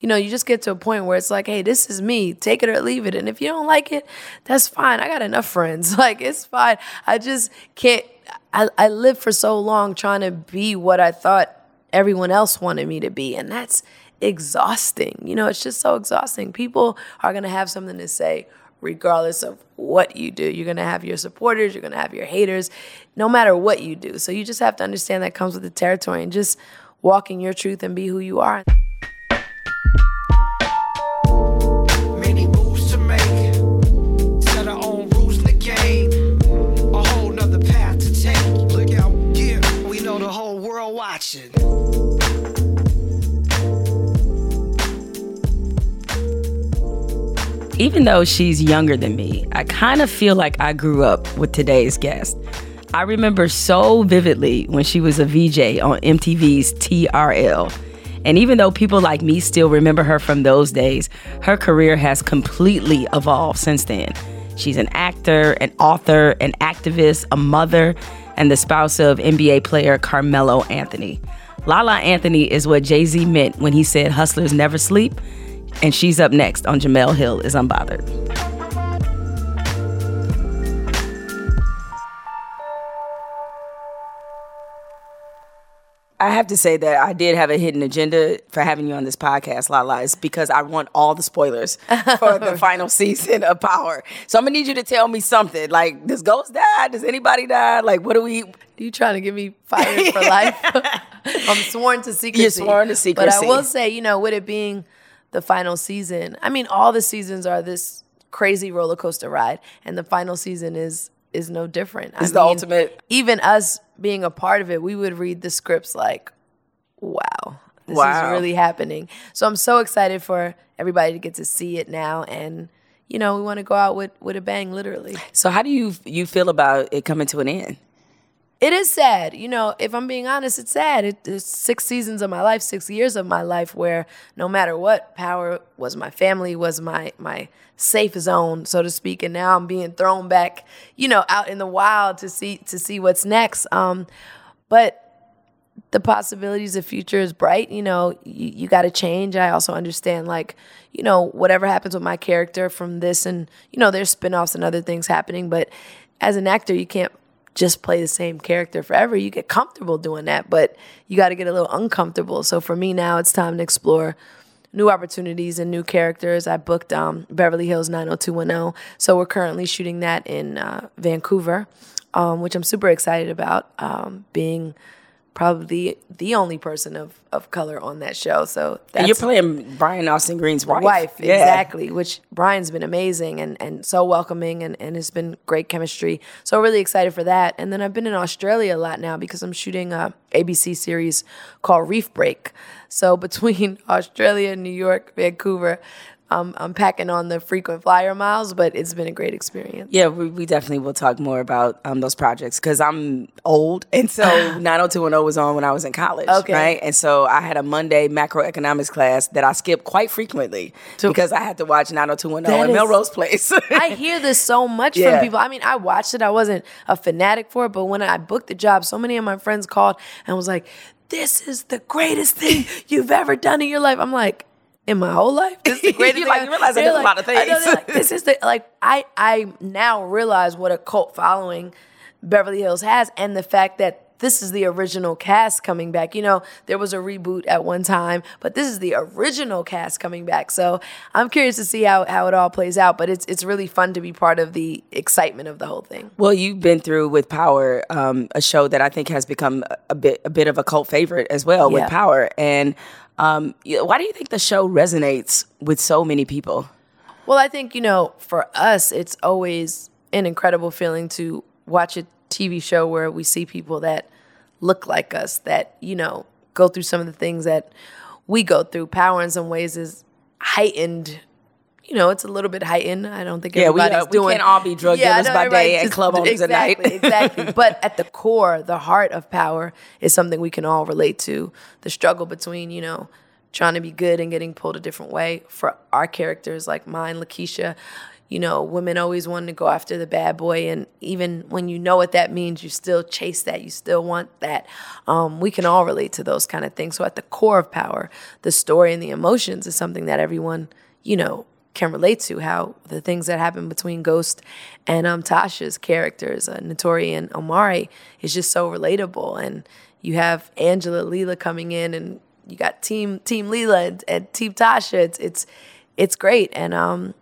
you know, you just get to a point where it's like, hey, this is me, take it or leave it. And if you don't like it, that's fine. I got enough friends. Like, it's fine. I just can't, I, I lived for so long trying to be what I thought everyone else wanted me to be. And that's exhausting. You know, it's just so exhausting. People are going to have something to say regardless of what you do. You're going to have your supporters, you're going to have your haters, no matter what you do. So you just have to understand that comes with the territory and just walk in your truth and be who you are. Even though she's younger than me, I kind of feel like I grew up with today's guest. I remember so vividly when she was a VJ on MTV's TRL. And even though people like me still remember her from those days, her career has completely evolved since then. She's an actor, an author, an activist, a mother, and the spouse of NBA player Carmelo Anthony. Lala Anthony is what Jay Z meant when he said hustlers never sleep, and she's up next on Jemele Hill is Unbothered. I have to say that I did have a hidden agenda for having you on this podcast, Lala, is because I want all the spoilers for the final season of Power. So I'm gonna need you to tell me something. Like, does Ghost die? Does anybody die? Like, what do we? Do you trying to get me fired for life? I'm sworn to secrecy. You're sworn to secrecy. But I will say, you know, with it being the final season, I mean, all the seasons are this crazy roller coaster ride, and the final season is is no different. It's the ultimate- Even us being a part of it, we would read the scripts like, "Wow, this Wow. is really happening." So I'm so excited for everybody to get to see it now, and you know, we want to go out with with a bang, literally. So how do you you feel about it coming to an end? It is sad. You know, if I'm being honest, it's sad. It, it's six seasons of my life, six years of my life where no matter what, power was my family, was my my safe zone, so to speak. And now I'm being thrown back, you know, out in the wild to see to see what's next. Um, but the possibilities of future is bright. You know, you, you got to change. I also understand, like, you know, whatever happens with my character from this, and you know, there's spin-offs and other things happening. But as an actor, you can't just play the same character forever. You get comfortable doing that, but you got to get a little uncomfortable. So for me now, it's time to explore new opportunities and new characters. I booked um, Beverly Hills 90210, so we're currently shooting that in uh, Vancouver, um, which I'm super excited about. Um, being probably the only person of, of color on that show, so that's And you're playing Brian Austin Green's wife. wife Yeah. exactly which brian's been amazing and, and so welcoming and, and it's been great chemistry so really excited for that and then i've been in australia a lot now because i'm shooting a abc series called reef break so between australia new york vancouver um, i'm packing on the frequent flyer miles but it's been a great experience Yeah, we, we definitely will talk more about um, those projects because I'm old. And so 90210 was on when I was in college. Okay. Right. And so I had a Monday macroeconomics class that I skipped quite frequently because I had to watch 90210 That at Melrose Place. I hear this so much Yeah. from people. I mean, I watched it. I wasn't a fanatic for it, but when I booked the job, so many of my friends called and was like, "This is the greatest thing you've ever done in your life." I'm like, "In my whole life, this is the greatest thing." like- I-" you realize I did a lot of I know, things. they're like, this is the like I I now realize what a cult following Beverly Hills has, and the fact that. This is the original cast coming back. You know, there was a reboot at one time, but this is the original cast coming back. So I'm curious to see how, how it all plays out. But it's it's really fun to be part of the excitement of the whole thing. Well, you've been through with Power, um, a show that I think has become a- a bit a bit of a cult favorite as well with Power. And um, why do you think the show resonates with so many people? Well, I think, you know, for us, it's always an incredible feeling to watch a TV show where we see people that look like us, that, you know, go through some of the things that we go through. Power in some ways is heightened. You know, it's a little bit heightened. I don't think Yeah, we, uh, everybody's we doing. can't all be drug Yeah, dealers by day and club owners at night. exactly, Exactly. But at the core, the heart of power is something we can all relate to. The struggle between, you know, trying to be good and getting pulled a different way. For our characters like mine, Lakeisha, you know, women always wanting to go after the bad boy. And even when you know what that means, you still chase that. You still want that. Um, we can all relate to those kind of things. So at the core of power, the story and the emotions is something that everyone, you know, can relate to how the things that happen between Ghost and um, Tasha's characters, uh, Naturi and Omari, is just so relatable. And you have Angela Lela coming in, and you got Team Team Lela and, and Team Tasha. It's it's it's great, and um,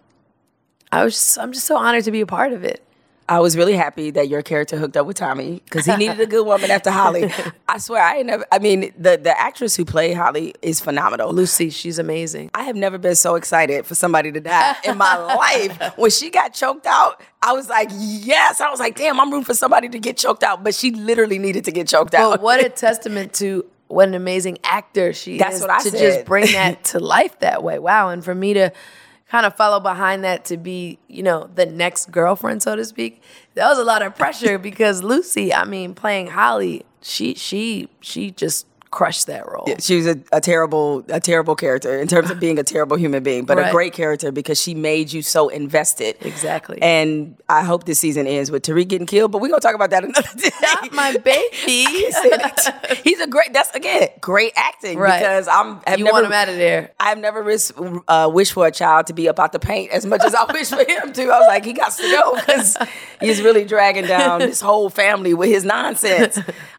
I was just, I'm just so honored to be a part of it. I was really happy that your character hooked up with Tommy because he needed a good woman after Holly. I swear, I ain't never. I mean, the the actress who played Holly is phenomenal. Lucy, she's amazing. I have never been so excited for somebody to die in my life. When she got choked out, I was like, yes. I was like, damn, I'm rooting for somebody to get choked out. But she literally needed to get choked out. But what a testament to what an amazing actor she That's is to said. just bring that to life that way. Wow. And for me to kind of follow behind that to be, you know, the next girlfriend, so to speak, that was a lot of pressure because Lucy, I mean, playing Holly, she she she just crushed that role. she was a, a terrible a terrible character in terms of being a terrible human being but a great character because she made you so invested Exactly. and i hope this season ends with tariq getting killed but we're gonna talk about that another day Not my baby. he's a great that's again great acting Right. because i'm I've you never, want him out of there. I've never uh, wished for a child to be about out the paint as much as I wish for him to. I was like, he got to go because he's really dragging down this whole family with his nonsense.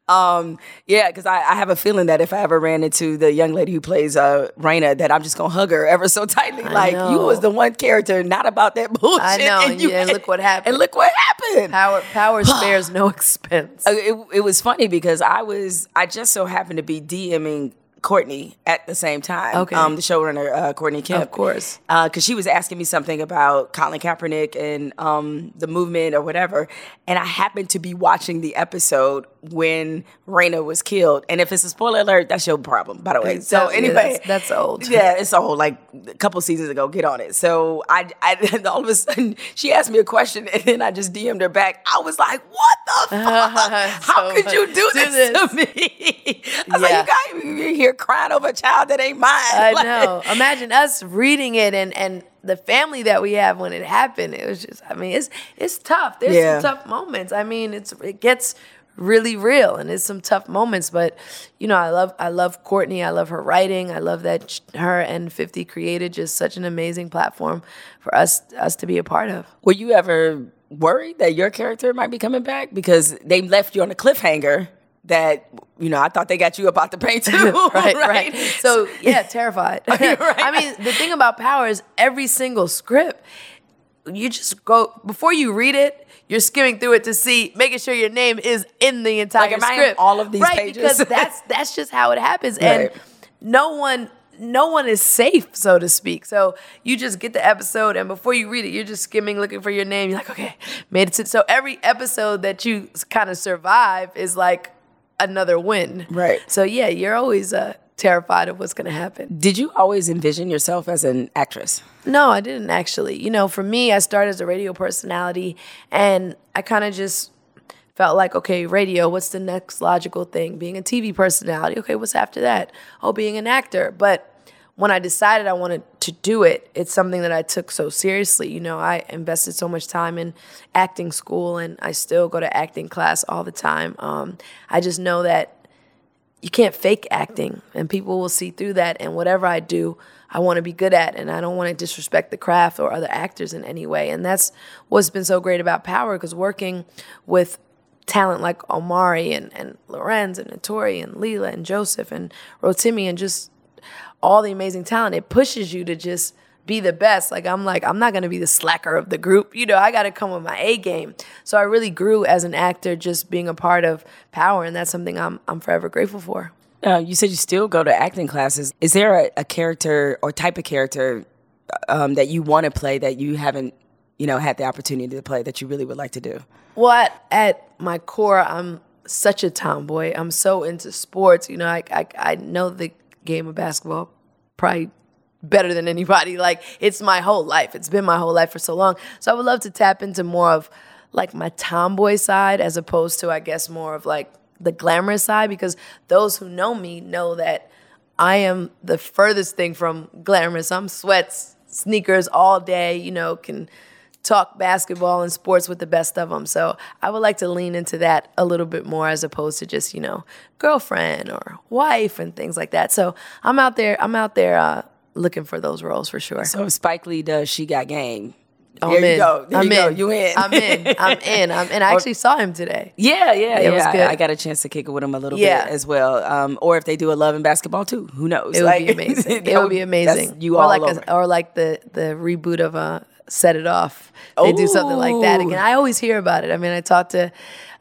Um, yeah, because I, I have a feeling that if I ever ran into the young lady who plays uh, Raina, that I'm just gonna hug her ever so tightly. like you was the one character not about that bullshit. I know, and you- and look what happened. And look what happened. Power power spares no expense. Uh, it, it was funny because I was I just so happened to be DMing Courtney at the same time. Okay. Um, the showrunner uh, Courtney Kemp. Of course. Because she was asking me something about Colin Kaepernick and um, the movement or whatever, and I happened to be watching the episode when Raina was killed. And if it's a spoiler alert, that's your problem, by the way. So That- yeah, anyway, that's- that's old. Yeah, it's old. Like a couple seasons ago. Get on it. So I, I all of a sudden she asked me a question, and then I just DM'd her back. I was like, "What the fuck? How could you do do this, this. to me?" I was Yeah. like, "You guys, you're here crying over a child that ain't mine." I Like- know. Imagine us reading it and and the family that we have when it happened. It was just. I mean, it's it's tough. There's Yeah. some tough moments. I mean, it's it gets really real and it's some tough moments. But you know, I love I love Courtney. I love her writing. I love that sh- her and Fifty created just such an amazing platform for us us to be a part of. Were you ever worried that your character might be coming back because they left you on a cliffhanger? That you know, I thought they got you about the paint too. right, right. So yeah, terrified. Right. I mean, the thing about Power is every single script, you just go before you read it. You're skimming through it to see, making sure your name is in the entire in script. all of these right, pages? because that's that's just how it happens, Right. and no one. No one is safe, so to speak. So you just get the episode, and before you read it, you're just skimming, looking for your name. You're like, okay, made it to. So every episode that you kind of survive is like another win. Right. So yeah, you're always uh, terrified of what's going to happen. Did you always envision yourself as an actress? No, I didn't actually. You know, for me, I started as a radio personality, and I kind of just felt like, okay, radio, what's the next logical thing? Being a TV personality. Okay, what's after that? Oh, being an actor. But when I decided I wanted to do it, it's something that I took so seriously. You know, I invested so much time in acting school, and I still go to acting class all the time. Um, I just know that you can't fake acting and people will see through that and whatever i do i want to be good at and i don't want to disrespect the craft or other actors in any way and that's what's been so great about power because working with talent like omari and, and lorenz and naturi and lela and joseph and rotimi and just all the amazing talent it pushes you to just be the best like i'm like i'm not going to be the slacker of the group you know i got to come with my a game so i really grew as an actor just being a part of power and that's something i'm, I'm forever grateful for Uh, you said you still go to acting classes. Is there a, a character or type of character um, that you want to play that you haven't, you know, had the opportunity to play that you really would like to do? Well, at, at my core, I'm such a tomboy. I'm so into sports. You know, I, I I know the game of basketball probably better than anybody. Like it's my whole life. It's been my whole life for so long. So I would love to tap into more of like my tomboy side as opposed to I guess more of like the glamorous side because those who know me know that I am the furthest thing from glamorous. I'm sweats, sneakers all day, you know, can talk basketball and sports with the best of them. So I would like to lean into that a little bit more as opposed to just you know girlfriend or wife and things like that. So I'm out there. I'm out there uh, looking for those roles for sure. So if Spike Lee does She Got Game. I'm there you go. There I'm you go. in. You in. I'm in. I'm in. I'm in. I actually saw him today. Yeah, yeah, It was yeah. I- good. I, got a chance to kick it with him a little Yeah. bit as well. Um, or if they do a love and basketball too, who knows? It would Like, be amazing. It would be amazing. You or all like over. A, or like the the reboot of uh, Set It Off. They do something like that again. I always hear about it. I mean, I talk to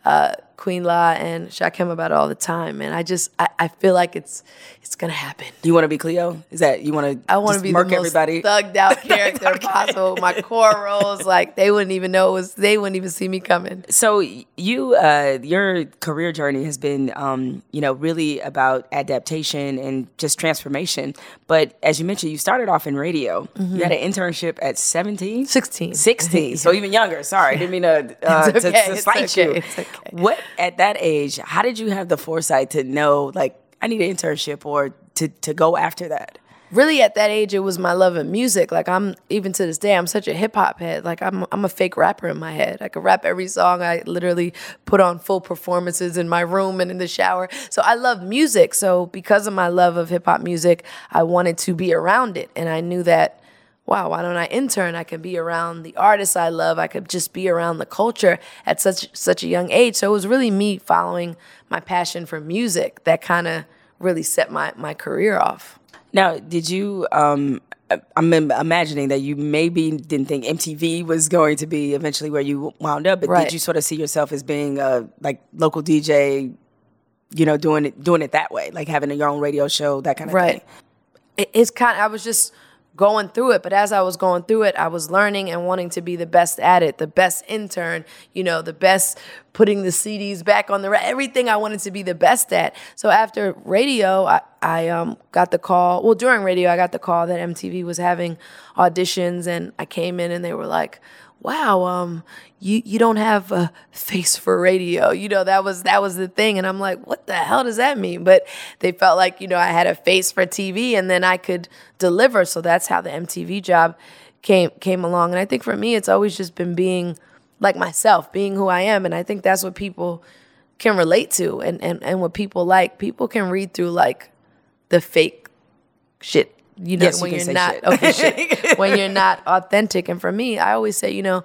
uh, Queen La and Shakim about it all the time, and I just I, I feel like it's it's gonna happen. you want to be Cleo? Is that you want to? I want to be the most everybody. thugged out character possible. My core roles, like they wouldn't even know it was. They wouldn't even see me coming. So you, uh, your career journey has been, um, you know, really about adaptation and just transformation. But as you mentioned, you started off in radio. You had an internship at 17? 16. 16. So even younger. Sorry, didn't mean to, uh, It's to, okay, to it's slight okay, you. okay. What, at that age, how did you have the foresight to know, like, I need an internship or to, to go after that? really at that age it was my love of music. Like i'm even to this day i'm such a hip-hop head. Like i'm, I'm a fake rapper in my head. I could rap every song. I literally put on full performances in my room and in the shower. So i love music. So because of my love of hip-hop music i wanted to be around it. And i knew that wow why don't i intern i can be around the artists i love i could just be around the culture at such such a young age so it was really me following my passion for music that kind of really set my my career off Now, did you? Um, I'm im- imagining that you maybe didn't think MTV was going to be eventually where you wound up, but Right. did you sort of see yourself as being a like local DJ? You know, doing it doing it that way, like having your own radio show, that kind of right thing. it, it's kind i was just going through it. But as i was going through it i was learning and wanting to be the best at it the best intern you know the best putting the cds back on the ra- everything i wanted to be the best at. So after radio i, I um, got the call well during radio i got the call that mtv was having auditions and i came in and they were like wow um you you don't have a face for radio. You know that was that was the thing. And i'm like what the hell does that mean? But they felt like you know i had a face for tv and then i could deliver. So that's how the mtv job came came along. And i think for me it's always just been being like myself being who i am. And i think that's what people can relate to and and, and what people like. People can read through like the fake shit you know Yes, you when you're say not shit. okay shit. When you're not authentic. And for me i always say you know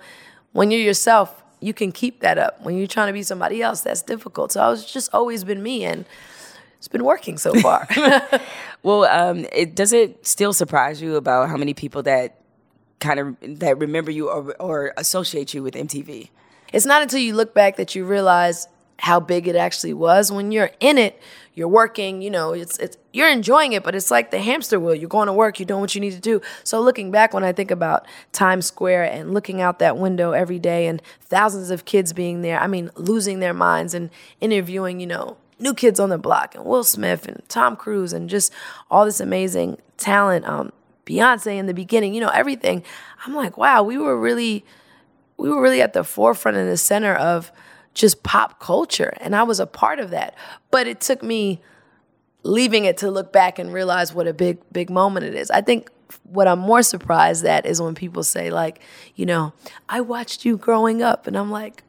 when you're yourself you can keep that up. When you're trying to be somebody else that's difficult. So i was just always been me and it's been working so far. Well, um, it does it still surprise you about how many people that kind of that remember you or, or associate you with MTV? it's not until you look back that you realize how big it actually was. When you're in it you're working you know it's it's you're enjoying it but it's like the hamster wheel. You're going to work. You're doing what you need to do. So looking back when i think about times square and looking out that window every day and thousands of kids being there i mean losing their minds and interviewing you know new kids on the block and will smith and tom cruise and just all this amazing talent um beyonce in the beginning you know everything. I'm like wow we were really we were really at the forefront and the center of just pop culture and i was a part of that but it took me leaving it to look back and realize what a big big moment it is i think what i'm more surprised at is when people say like you know i watched you growing up and i'm like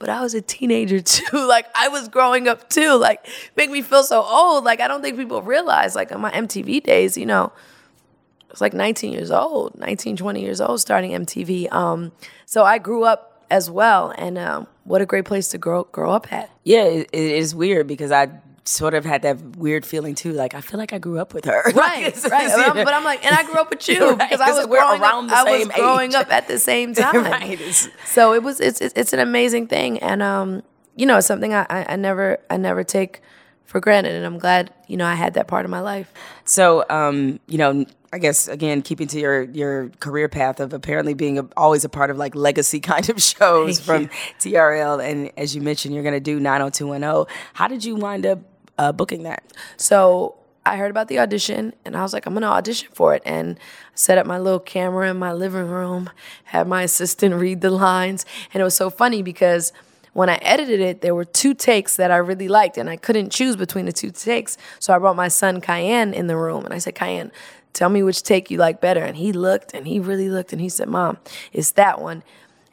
but I was a teenager too. Like I was growing up too. Like make me feel so old. Like I don't think people realize like in my MTV days, you know, I was like 19 years old, 19, 20 years old starting MTV. Um, so I grew up as well and um, what a great place to grow grow up at. Yeah, it, it is weird because I sort of had that weird feeling too. Like I feel like I grew up with her. Like, Right, it's- right. But I'm, but I'm like, and I grew up with you Right, because I was growing around up. the I was same growing up at the same time. Right, So it was. It's it's it's an amazing thing, and um, you know, it's something I, I I never I never take for granted, and I'm glad you know I had that part of my life. So, um, you know, I guess again, keeping to your your career path of apparently being a, always a part of like legacy kind of shows from TRL, and as you mentioned, you're going to do 90210. How did you wind up uh, booking that? So I heard about the audition and I was like, I'm gonna audition for it. And I set up my little camera in my living room, had my assistant read the lines. And it was so funny because when I edited it, there were two takes that I really liked and I couldn't choose between the two takes. So I brought my son Kiyan in the room and I said, Kiyan, tell me which take you like better. And he looked and he really looked and he said, Mom, it's that one.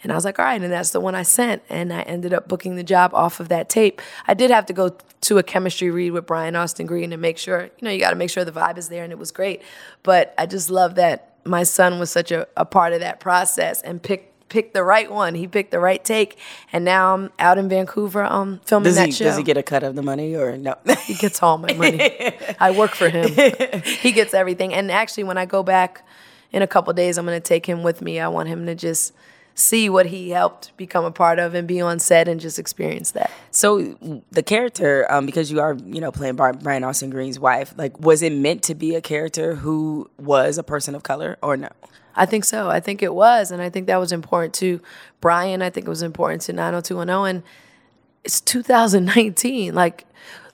And I was like, all right. And that's the one I sent. And I ended up booking the job off of that tape. I did have to go to a chemistry read with Brian Austin Green and make sure, you know, you got to make sure the vibe is there. And it was great. But I just love that my son was such a, a part of that process and picked picked the right one. He picked the right take, and now I'm out in Vancouver um, filming Does that he show. does he get a cut of the money or no? He gets all my money. I work for him. he gets everything. And actually, when I go back in a couple days, I'm going to take him with me. I want him to just see what he helped become a part of and be on set and just experience that. So the character, um, because you are, you know, playing Brian Austin Green's wife, like, was it meant to be a character who was a person of color or no? I think so. I think it was. And I think that was important to Brian. I think it was important to 90210. And it's 2019. Like,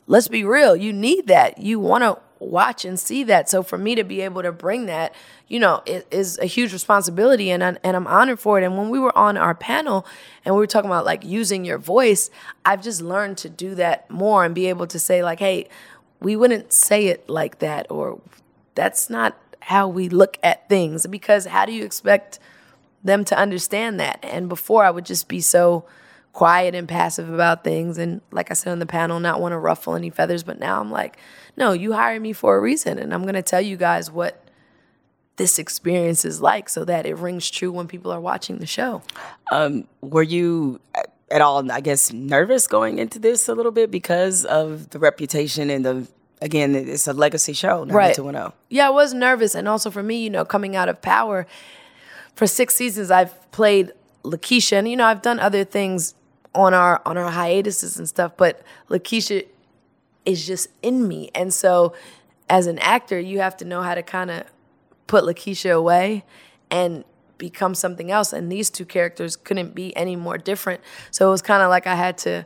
let's be real. You need that. You want to watch and see that. So for me to be able to bring that, you know, it is a huge responsibility and I, and I'm honored for it. And when we were on our panel and we were talking about like using your voice, I've just learned to do that more and be able to say like, "Hey, we wouldn't say it like that or that's not how we look at things because how do you expect them to understand that? And before I would just be so quiet and passive about things and like I said on the panel not want to ruffle any feathers but now I'm like no you hired me for a reason and I'm going to tell you guys what this experience is like so that it rings true when people are watching the show. Um, were you at all, I guess, nervous going into this a little bit because of the reputation and the again, it's a legacy show, Right. 90210. Yeah, I was nervous, and also for me, you know, coming out of Power, for six seasons I've played Lakeisha, and you know I've done other things on our on our hiatuses and stuff, but Lakeisha is just in me, and so as an actor, you have to know how to kind of put Lakeisha away and become something else. And these two characters couldn't be any more different, so it was kind of like I had to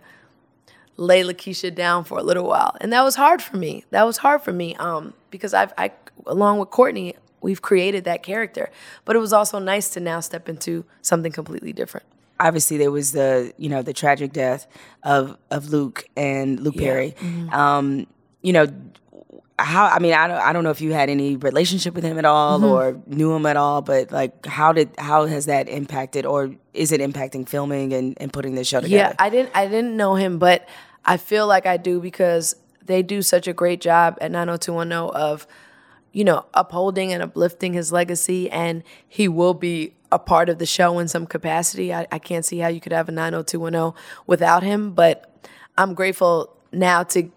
lay Lakeisha down for a little while, and that was hard for me. That was hard for me, um, because I've, I, along with Courtney, we've created that character. But it was also nice to now step into something completely different. Obviously, there was the you know the tragic death of of Luke and Luke Perry. Um, you know how I mean I don't I don't know if you had any relationship with him at all mm-hmm. or knew him at all, but like how did how has that impacted or is it impacting filming and, and putting this show together? Yeah, I didn't I didn't know him, but I feel like I do because they do such a great job at 90210 of you know, upholding and uplifting his legacy and he will be a part of the show in some capacity. I, I can't see how you could have a 90210 without him, but I'm grateful now to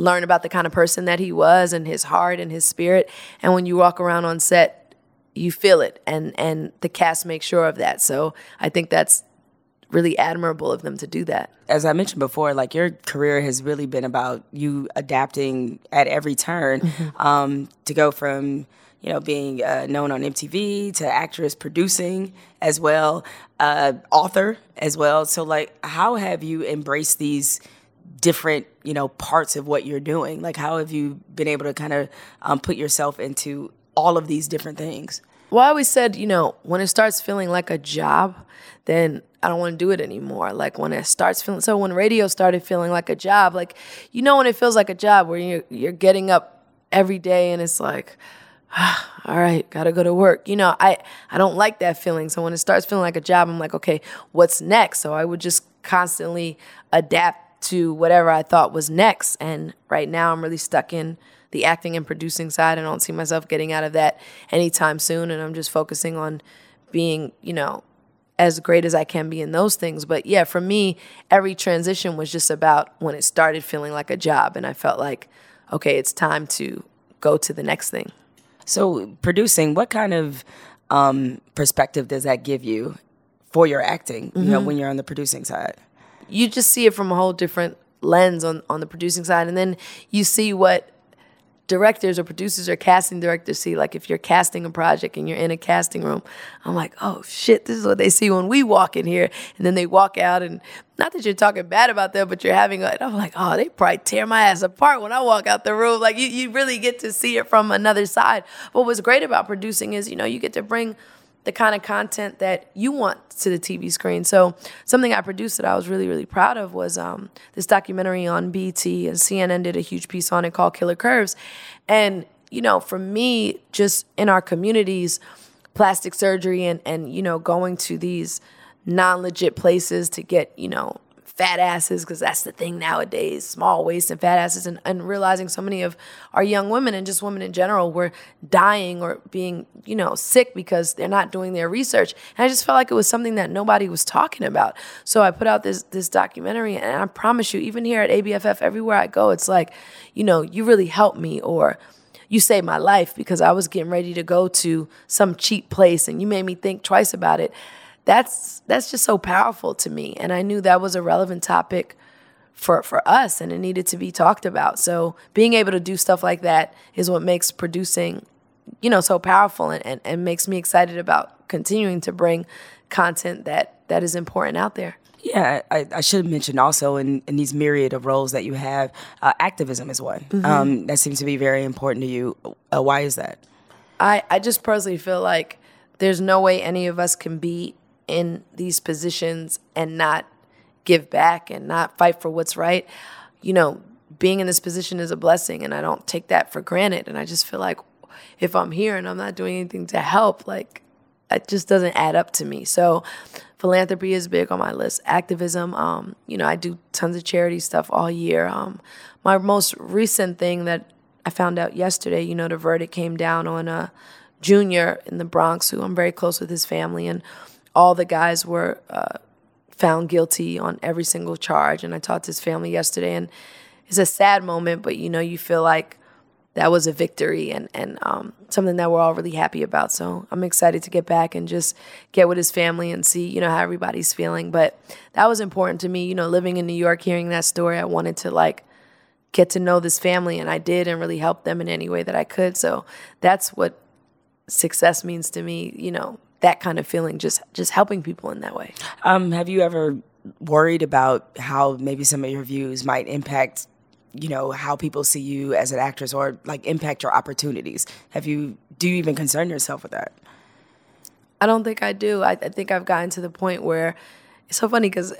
learn about the kind of person that he was and his heart and his spirit. And when you walk around on set, you feel it and and the cast makes sure of that. So I think that's really admirable of them to do that. as I mentioned before, like your career has really been about you adapting at every turn Mm-hmm. um, to go from you know being uh, known on MTV to actress, producing as well, uh, author as well. So like, how have you embraced these? Different you know parts of what you're doing like how have you been able to kind of um, put yourself into all of these different things Well, I always said, you know, when it starts feeling like a job, then I don't want to do it anymore. Like when it starts feeling, so when radio started feeling like a job, like you know when it feels like a job where you're you're getting up every day and it's like, all right, gotta go to work. You know, I I don't like that feeling. So when it starts feeling like a job, I'm like, okay, what's next? So I would just constantly adapt to whatever I thought was next. And right now, I'm really stuck in the acting and producing side. I don't see myself getting out of that anytime soon. And I'm just focusing on being, you know, as great as I can be in those things. But yeah, for me, every transition was just about when it started feeling like a job. And I felt like, okay, it's time to go to the next thing. So, producing, what kind of um, perspective does that give you for your acting? You know, when you're on the producing side. You just see it from a whole different lens on, on the producing side. And then you see what directors or producers or casting directors see. Like if you're casting a project and you're in a casting room, I'm like, oh shit, this is what they see when we walk in here. And then they walk out and not that you're talking bad about them, but you're having a, I'm like, oh, they probably tear my ass apart when I walk out the room. Like you, you really get to see it from another side. But what's great about producing is, you know, you get to bring the kind of content that you want to the TV screen. So something I produced that I was really, really proud of was um, this documentary on BET, and CNN did a huge piece on it called Killer Curves. And you know, for me, just in our communities, plastic surgery and and you know going to these non-legit places to get you know fat asses because that's the thing nowadays small waist and fat asses and, and realizing so many of our young women and just women in general were dying or being you know sick because they're not doing their research and i just felt like it was something that nobody was talking about so i put out this this documentary and i promise you even here at abff everywhere i go it's like you know you really helped me or you saved my life because I was getting ready to go to some cheap place and you made me think twice about it. That's that's just so powerful to me. And I knew that was a relevant topic for for us and it needed to be talked about. So being able to do stuff like that is what makes producing, you know, so powerful and, and, and makes me excited about continuing to bring content that that is important out there. Yeah, I, I should have mentioned also in, in these myriad of roles that you have, uh, activism is one. Mm-hmm. Um, that seems to be very important to you. Uh, why is that? I, I just personally feel like there's no way any of us can be in these positions and not give back and not fight for what's right. You know, being in this position is a blessing and I don't take that for granted. And I just feel like if I'm here and I'm not doing anything to help, like it just doesn't add up to me. So philanthropy is big on my list. Activism, um, you know, I do tons of charity stuff all year. Um, my most recent thing that I found out yesterday, you know, the verdict came down on a junior in the Bronx who I'm very close with his family, and all the guys were uh, found guilty on every single charge. And I talked to his family yesterday, and it's a sad moment, but you know, you feel like that was a victory and and um, something that we're all really happy about. So I'm excited to get back and just get with his family and see you know how everybody's feeling. But that was important to me. You know, living in New York, hearing that story, I wanted to like get to know this family, and I did, and really help them in any way that I could. So that's what success means to me. You know, that kind of feeling, just just helping people in that way. Um, have you ever worried about how maybe some of your views might impact you know how people see you as an actress or like impact your opportunities have you do you even concern yourself with that I don't think I do. I, I think I've gotten to the point where it's so funny because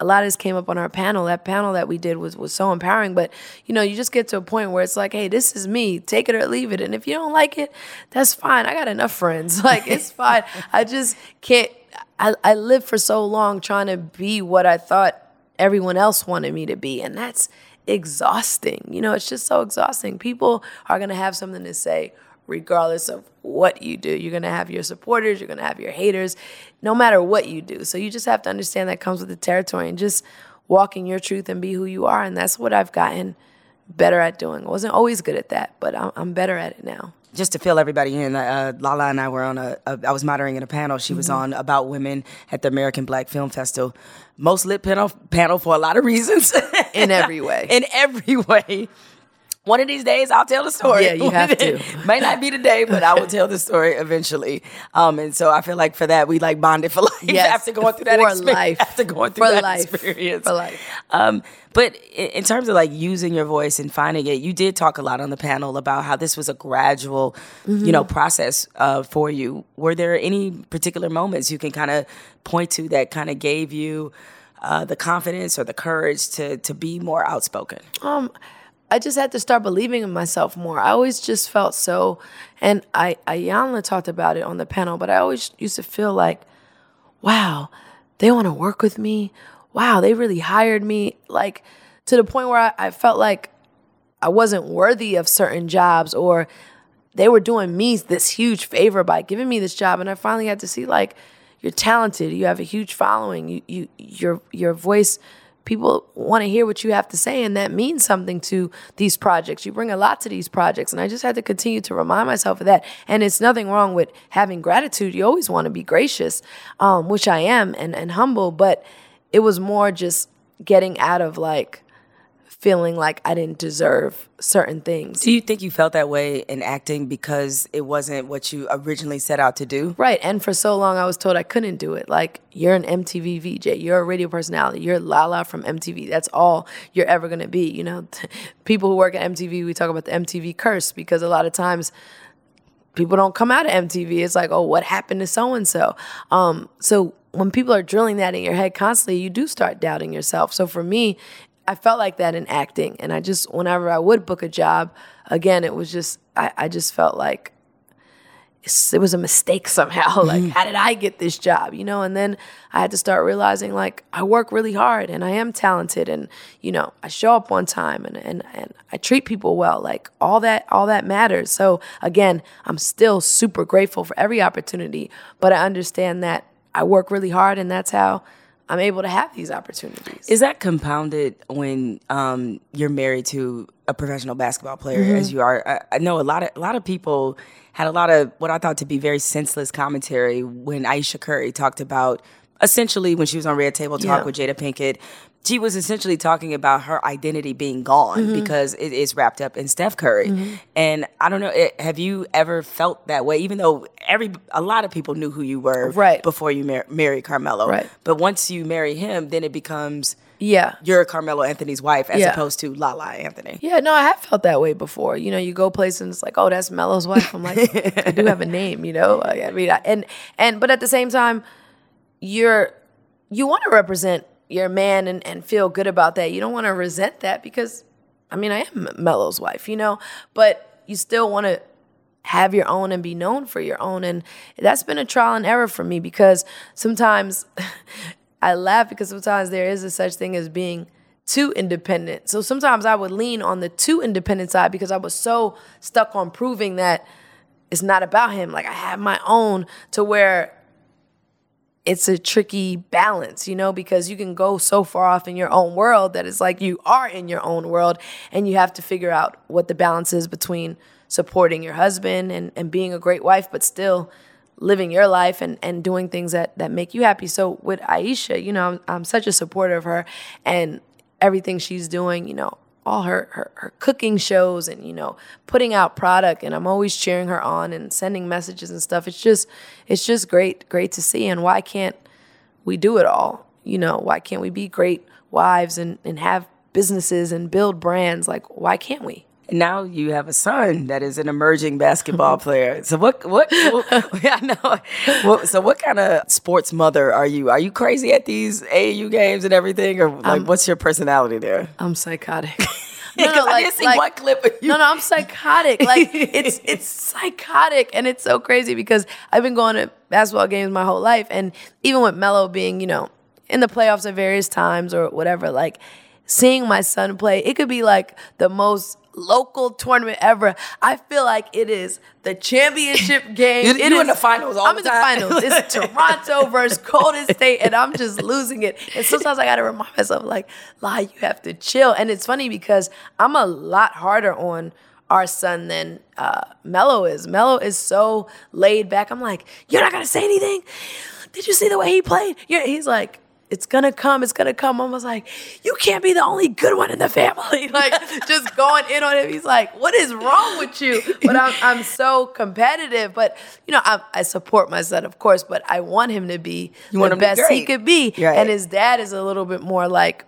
a lot of this came up on our panel. That panel that we did was was so empowering. But you know, you just get to a point where it's like, hey, this is me. Take it or leave it. And if you don't like it, that's fine. I got enough friends. Like it's fine. I just can't. I, I lived for so long trying to be what I thought everyone else wanted me to be, and that's exhausting. You know, it's just so exhausting. People are gonna have something to say regardless of what you do. You're gonna have your supporters, you're gonna have your haters, no matter what you do. So you just have to understand that comes with the territory and just walk in your truth and be who you are. And that's what I've gotten better at doing. I wasn't always good at that, but I'm, I'm better at it now. just to fill everybody in, uh, Lala and I were on a, a. I was moderating a panel. She was on about women at the American Black Film Festival. Most lit panel panel for a lot of reasons. In every way. in every way. One of these days, I'll tell the story. Yeah, you have to. Might not be today, but I will tell the story eventually. Um, and so I feel like for that, we like bonded for life Yes, after going through that for experience. life. After going through For that life. experience. For life. Um, but in, in terms of like using your voice and finding it, you did talk a lot on the panel about how this was a gradual, you know, process uh, for you. Were there any particular moments you can kind of point to that kind of gave you uh, the confidence or the courage to to be more outspoken? Um, I just had to start believing in myself more. I always just felt so, and I, Iyanla talked about it on the panel, but I always used to feel like, wow, they want to work with me. Wow, they really hired me. Like to the point where I, I felt like I wasn't worthy of certain jobs or they were doing me this huge favor by giving me this job. And I finally had to see like, you're talented, you have a huge following, you, you your your voice people want to hear what you have to say and that means something to these projects. You bring a lot to these projects and i just had to continue to remind myself of that. And it's nothing wrong with having gratitude. You always want to be gracious um, which i am and, and humble but it was more just getting out of like feeling like i didn't deserve certain things Do you think you felt that way in acting because it wasn't what you originally set out to do? Right. And for so long, I was told I couldn't do it. Like, you're an MTV VJ, you're a radio personality, you're Lala from MTV. That's all you're ever going to be. You know, people who work at MTV, we talk about the MTV curse because a lot of times people don't come out of MTV. It's like, oh, what happened to so and so? Um, so when people are drilling that in your head constantly, you do start doubting yourself. So for me, I felt like that in acting, and I just whenever I would book a job, again, it was just I, I just felt like it was a mistake somehow. Like, Mm-hmm. how did I get this job? You know, and then I had to start realizing like I work really hard and I am talented and, you know, I show up on time and, and, and I treat people well. Like all that, all that matters. So again, I'm still super grateful for every opportunity, but I understand that I work really hard and that's how I'm able to have these opportunities. Is that compounded when um, you're married to a professional basketball player, Mm-hmm. as you are? I, I know a lot of a lot of people had a lot of what I thought to be very senseless commentary when Ayesha Curry talked about essentially when she was on Red Table Talk Yeah. with Jada Pinkett. She was essentially talking about her identity being gone Mm-hmm. because it is wrapped up in Steph Curry. And I don't know, it, have you ever felt that way? Even though every a lot of people knew who you were Right. before you mar- married Carmelo, Right. But once you marry him, then it becomes yeah. you're Carmelo Anthony's wife as Yeah. opposed to Lala Anthony. Yeah, no, I have felt that way before. You know, you go places and it's like, oh, that's Melo's wife. I'm like, I do have a name, you know. I mean, I, and and but at the same time, you're you want to represent your man and, and feel good about that. You don't want to resent that because, I mean, I am Melo's wife, you know, but you still want to have your own and be known for your own. And that's been a trial and error for me because sometimes I laugh because sometimes there is a such thing as being too independent. So sometimes I would lean on the too independent side because I was so stuck on proving that it's not about him. Like I have my own to where it's a tricky balance, you know, because you can go so far off in your own world that it's like you are in your own world and you have to figure out what the balance is between supporting your husband and, and being a great wife, but still living your life and, and doing things that, that make you happy. So with Ayesha, you know, I'm, I'm such a supporter of her and everything she's doing, you know, all her, her her cooking shows and you know putting out product and I'm always cheering her on and sending messages and stuff. It's just it's just great great to see and why can't we do it all? You know, why can't we be great wives and, and have businesses and build brands? Like why can't we? And now you have a son that is an emerging basketball mm-hmm. player. So what? What? what I know. What, so what kind of sports mother are you? Are you crazy at these AAU games and everything, or like um, what's your personality there? I'm psychotic. Because I didn't see one clip of you. No, no, I'm psychotic. Like it's it's psychotic and it's so crazy because I've been going to basketball games my whole life and even with Melo being, you know, in the playoffs at various times or whatever, like seeing my son play, it could be like the most local tournament ever. I feel like it is the championship game. You- It you in is- the finals all I'm the in the time. finals. It's Toronto versus Golden State, and I'm just losing it. And sometimes I got to remind myself, like, lie, you have to chill." And it's funny because I'm a lot harder on our son than uh, Melo is. Melo is so laid back. I'm like, "You're not gonna say anything? Did you see the way he played?" Yeah, he's like. It's gonna come. It's gonna come. I was like, you can't be the only good one in the family. Like, just going in on him. He's like, what is wrong with you? But I'm, I'm so competitive. But you know, I, I support my son, of course. But I want him to be You the to be best he could be. Right. And his dad is a little bit more like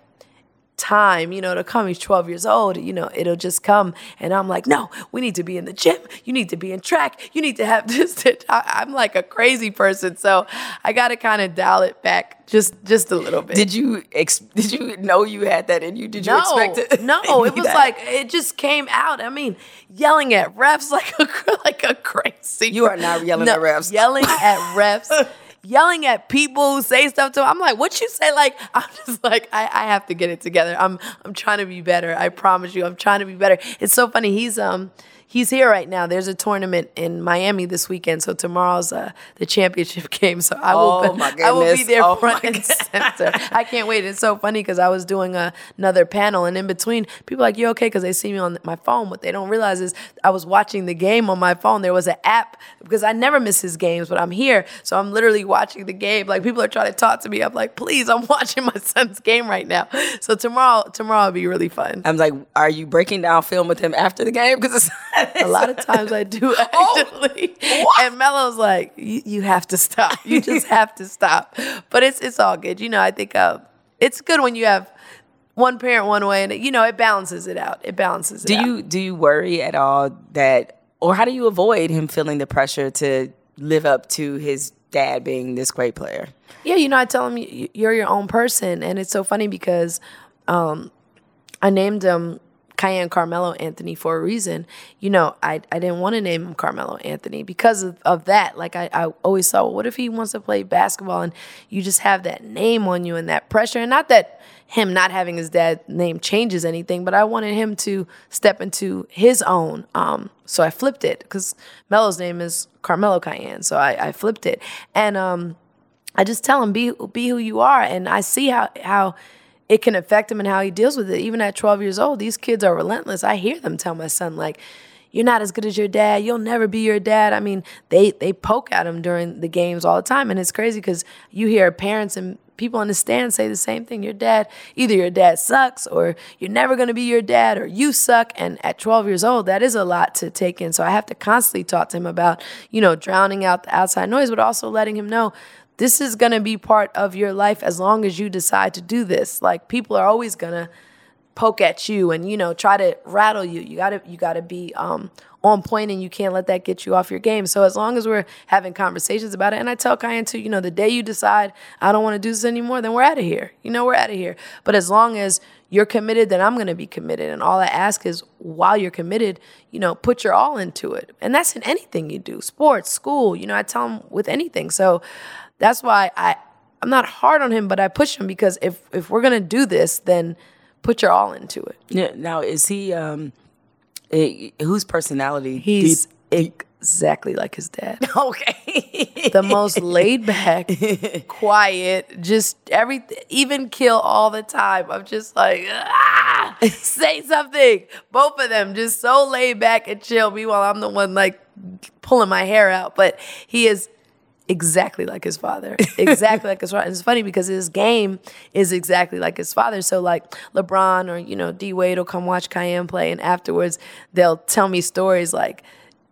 time, you know, to come. He's 12 years old, you know, it'll just come. And I'm like, no, we need to be in the gym. You need to be in track. You need to have this. I'm like a crazy person. So I got to kind of dial it back just just a little bit. Did you ex- did you know you had that in you? Did you no, expect it? no, it was That- like it just came out. I mean, yelling at refs like a like a crazy. You are not yelling No, at refs. Yelling at refs. Yelling at people who say stuff to 'em. I'm like, what you say? Like, I'm just like, I, I have to get it together. I'm I'm trying to be better. I promise you, I'm trying to be better. It's so funny. He's um he's here right now. There's a tournament in Miami this weekend. So tomorrow's uh, the championship game. So I will Oh, be, I will be there Oh, front and center. I can't wait. It's so funny because I was doing a, another panel, and in between, people are like, "You okay?" Because they see me on my phone. What they don't realize is I was watching the game on my phone. There was an app because I never miss his games, but I'm here, so I'm literally watching the game. Like people are trying to talk to me. I'm like, "Please, I'm watching my son's game right now." So tomorrow, tomorrow will be really fun. I'm like, are you breaking down film with him after the game? Because A lot of times I do Oh, actually. and Melo's like, you, you have to stop. You just have to stop. But it's it's all good. You know, I think uh, it's good when you have one parent one way and you know it balances it out. It balances it Do out. you do you worry at all that, or how do you avoid him feeling the pressure to live up to his dad being this great player? Yeah, you know, I tell him "You- you're your own person, and it's so funny because um, I named him Kiyan Carmelo Anthony for a reason. You know, I, I didn't want to name him Carmelo Anthony because of, of that. Like, I, I always thought, well, what if he wants to play basketball and you just have that name on you and that pressure? And not that him not having his dad name changes anything, but I wanted him to step into his own. Um, so I flipped it because Melo's name is Carmelo Kyam. So I, I flipped it. And um, I just tell him, be, be who you are. And I see how, how, it can affect him and how he deals with it. Even at 12 years old, these kids are relentless. I hear them tell my son, like, you're not as good as your dad. You'll never be your dad. I mean, they they poke at him during the games all the time, and it's crazy because you hear parents and people in the stand say the same thing. Your dad, either your dad sucks, or you're never gonna be your dad, or you suck. And at 12 years old, that is a lot to take in. So I have to constantly talk to him about, you know, drowning out the outside noise, but also letting him know this is going to be part of your life as long as you decide to do this. Like people are always going to poke at you and you know try to rattle you. You got to you got to be um, on point and you can't let that get you off your game. So as long as we're having conversations about it and I tell Kiyan too, you know, the day you decide I don't want to do this anymore, then we're out of here. You know, we're out of here. But as long as you're committed, then I'm going to be committed. And all I ask is while you're committed, you know, put your all into it. And that's in anything you do, sports, school, you know, I tell them with anything. So that's why I I'm not hard on him, but I push him because if if we're gonna do this, then put your all into it. Yeah. Now, is he um, eh, whose personality? He's did- exactly like his dad. okay. the most laid back, quiet, just everything, even kill all the time. I'm just like, ah, say something. Both of them just so laid back and chill. Meanwhile, I'm the one like pulling my hair out. But he is exactly like his father. Exactly like his father. And it's funny because his game is exactly like his father. So like LeBron or, you know, D Wade will come watch Kiyan play and afterwards they'll tell me stories like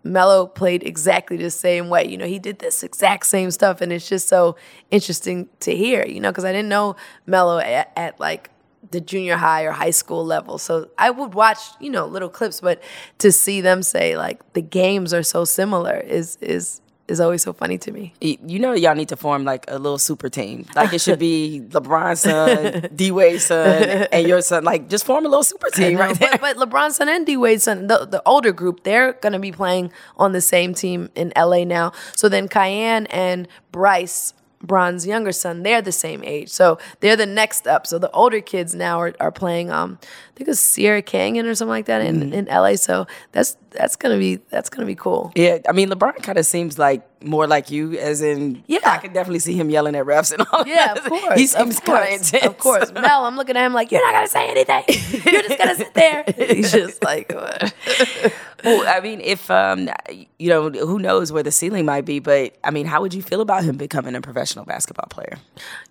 Melo played exactly the same way. You know, he did this exact same stuff and it's just so interesting to hear, you know, because I didn't know Melo at, at like the junior high or high school level. So I would watch, you know, little clips, but to see them say like the games are so similar is is is always so funny to me. You know, y'all need to form like a little super team. Like it should be LeBron's son, D Wade's son, and your son. Like just form a little super team right there. But, but LeBron's son and D Wade's son, the, the older group, they're going to be playing on the same team in LA now. So then Kiyan and Bryce Bron's younger son, they're the same age. So they're the next up. So the older kids now are, are playing um I think it's Sierra Canyon or something like that in, in LA. So that's that's gonna be that's gonna be cool. Yeah, I mean LeBron kind of seems like more like you, as in Yeah. I can definitely see him yelling at refs and all. Yeah, that. of course. He seems of kind of course, intense. Of course. Mel, I'm looking at him like, you're not gonna say anything. You're just gonna sit there. He's just like what? Well, I mean, if um, you know, who knows where the ceiling might be, but I mean, how would you feel about him becoming a professional basketball player?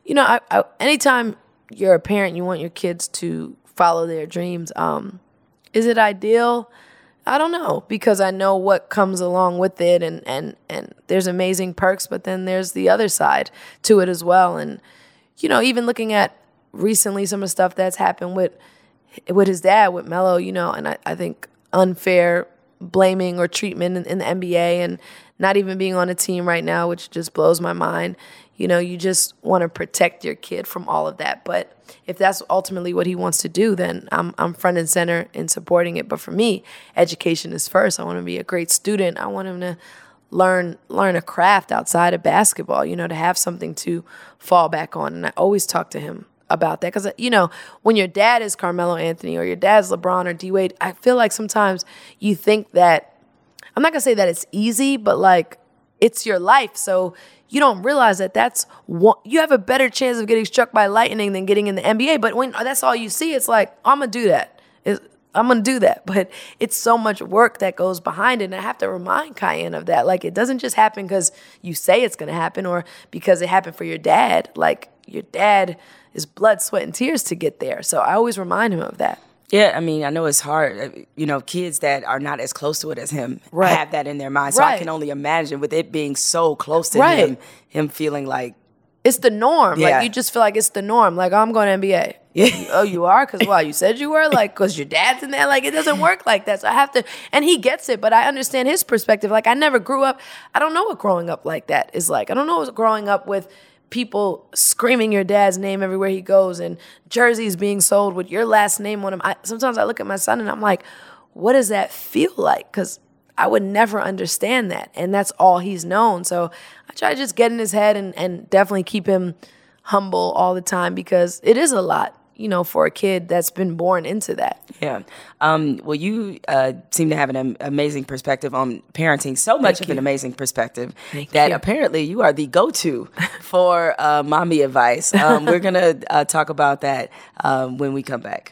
you know, I, I, anytime you're a parent, you want your kids to follow their dreams. Um, is it ideal? I don't know because I know what comes along with it, and and and there's amazing perks, but then there's the other side to it as well. And you know, even looking at recently some of the stuff that's happened with with his dad, with Melo, you know, and I, I think unfair blaming or treatment in, in the NBA and not even being on a team right now, which just blows my mind. You know, you just want to protect your kid from all of that. But if that's ultimately what he wants to do, then I'm I'm front and center in supporting it. But for me, education is first. I want to be a great student. I want him to learn learn a craft outside of basketball, you know, to have something to fall back on. And I always talk to him about that because you know when your dad is Carmelo Anthony or your dad's LeBron or D Wade, I feel like sometimes you think that I'm not gonna say that it's easy, but like it's your life, so you don't realize that that's one, you have a better chance of getting struck by lightning than getting in the NBA. But when that's all you see, it's like I'm gonna do that. It's, I'm gonna do that, but it's so much work that goes behind it. And I have to remind Kiyan of that. Like it doesn't just happen because you say it's gonna happen or because it happened for your dad. Like your dad is blood, sweat, and tears to get there. So I always remind him of that. Yeah, I mean, I know it's hard. uh, You know, kids that are not as close to it as him Right. have that in their mind. So I can only imagine with it being so close to Right. him, him feeling like, It's the norm. Yeah. Like you just feel like it's the norm. Like oh, I'm going to NBA. Yeah. oh, you are? Because why? You said you were? Like because your dad's in there? Like it doesn't work like that. So I have to. And he gets it, but I understand his perspective. Like I never grew up. I don't know what growing up like that is like. I don't know what growing up with people screaming your dad's name everywhere he goes and jerseys being sold with your last name on them. I, sometimes I look at my son and I'm like, what does that feel like? Because I would never understand that. And that's all he's known. So I try to just get in his head and, and definitely keep him humble all the time because it is a lot, you know, for a kid that's been born into that. Yeah. Um, well, you uh, seem to have an amazing perspective on parenting, so much Thank of an amazing perspective Thank that you. apparently you are the go to for uh, mommy advice. Um, we're going to uh, talk about that um, when we come back.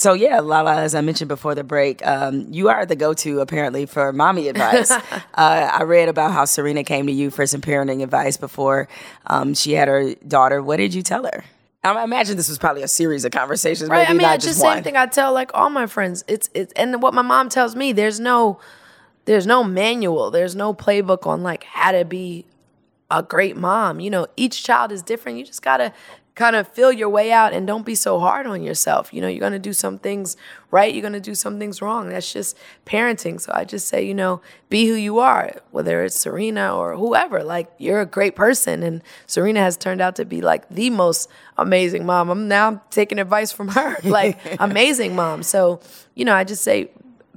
So yeah, Lala, as I mentioned before the break, um, you are the go-to apparently for mommy advice. uh, I read about how Serena came to you for some parenting advice before um, she had her daughter. What did you tell her? I imagine this was probably a series of conversations, Right. I mean, it's just the same one. thing I tell like all my friends. It's it's and what my mom tells me. There's no there's no manual. There's no playbook on like how to be a great mom. You know, each child is different. You just gotta kind of feel your way out and don't be so hard on yourself. You know, you're gonna do some things right. You're gonna do some things wrong. That's just parenting. So I just say, you know, be who you are, whether it's Serena or whoever. Like you're a great person, and Serena has turned out to be like the most amazing mom. I'm now taking advice from her, like amazing mom. So you know, I just say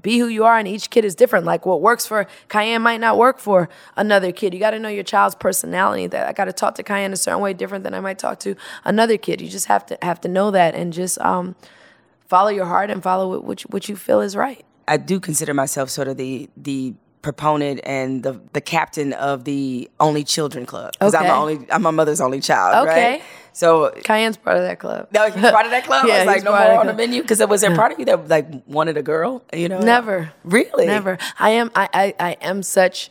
be who you are and each kid is different. Like what works for Kiyan might not work for another kid. You got to know your child's personality. That i got to talk to Kiyan a certain way different than i might talk to another kid. You just have to have to know that and just um, follow your heart and follow what, you, what you feel is right. I do consider myself sort of the the proponent and the the captain of the only children club because I'm the only I'm my mother's only child, Okay. right? So Kiyan's part of that club no, you part of that club. Yeah, I was like, he's no more on the menu because it was there part of you that like wanted a girl? You know, Never. really, Never. I am. I, I. I am such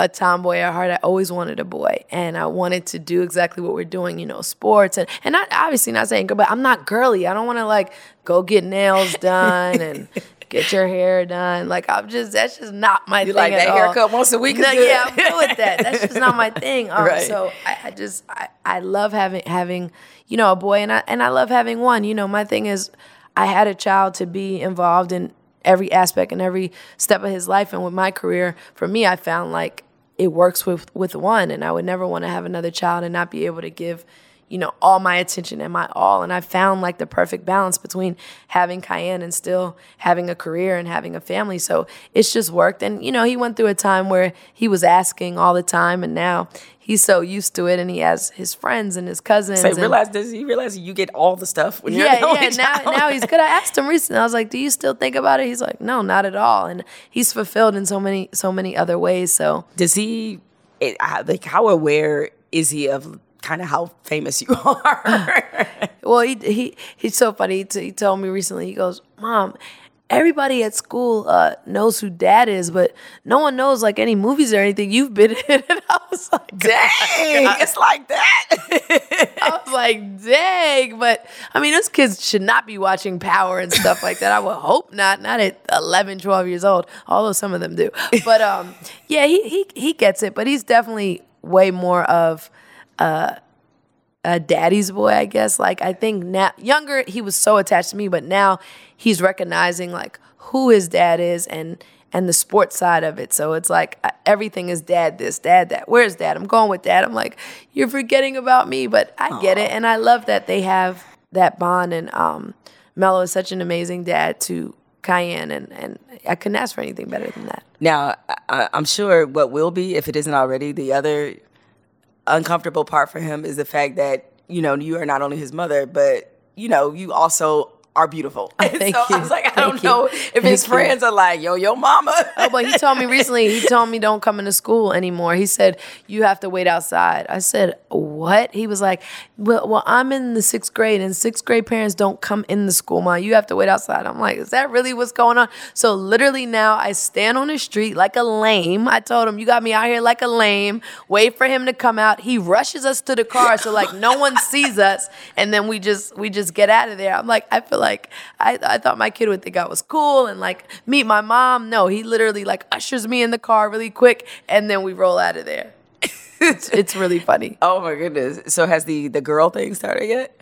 a tomboy at heart. I always wanted a boy, and I wanted to do exactly what we're doing. You know, sports and and not obviously not saying, girl, but I'm not girly. I don't want to like go get nails done and. Get your hair done. Like I'm just that's just not my thing. You thing. like at that all. haircut once a week is No, good. yeah, I'm good with that. That's just not my thing. Um, Right. So I, I just I, I love having having you know a boy, and I and I love having one. You know, my thing is I had a child to be involved in every aspect and every step of his life, and with my career, for me, I found like it works with with one, and I would never want to have another child and not be able to give you know all my attention and my all and i found like the perfect balance between having Kiyan and still having a career and having a family so it's just worked and you know he went through a time where he was asking all the time and now he's so used to it and he has his friends and his cousins So he realize does he realize you get all the stuff when you're yeah, the only yeah. Now, child? now he's good. I asked him recently. I was like, "Do you still think about it?" He's like, "No, not at all." And he's fulfilled in so many, so many other ways. So does he it, like how aware is he of kind of how famous you are? Well, he he he's so funny. He, t- he told me recently. He goes, "Mom, everybody at school uh, knows who Dad is, but no one knows like any movies or anything you've been in." And I was like, Dang, it's like that. I was like, "Dang!" But I mean, those kids should not be watching Power and stuff like that. I would hope not. Not at 11, 12 years old. Although some of them do. But um, yeah, he he he gets it. But he's definitely way more of a daddy's boy, I guess. Like I think now younger he was so attached to me, but now he's recognizing like who his dad is and and the sports side of it. So it's like uh, everything is dad this, dad that. Where's dad? I'm going with dad. I'm like, you're forgetting about me, but I get it and I love that they have that bond and um Melo is such an amazing dad to Kiyan and and I couldn't ask for anything better than that. Now, I, I'm sure what will be, if it isn't already, the other uncomfortable part for him is the fact that you know you are not only his mother, but you know you also are beautiful. And thank so I was like, I Thank don't you. know if Thank his you. friends are like, yo, yo, mama. Oh, but he told me recently, he told me don't come into school anymore. He said, you have to wait outside. I said, what? He was like, well, well, I'm in the sixth grade, and sixth grade parents don't come in the school, mom. You have to wait outside. I'm like, is that really what's going on? So literally now I stand on the street like a lame. I told him, you got me out here like a lame. Wait for him to come out. He rushes us to the car so like no one sees us, and then we just we just get out of there. I'm like, I feel like I, I thought my kid would think I was cool and like meet my mom. No, he literally like ushers me in the car really quick, and then we roll out of there. it's, it's really funny. Oh my goodness. So has the the girl thing started yet?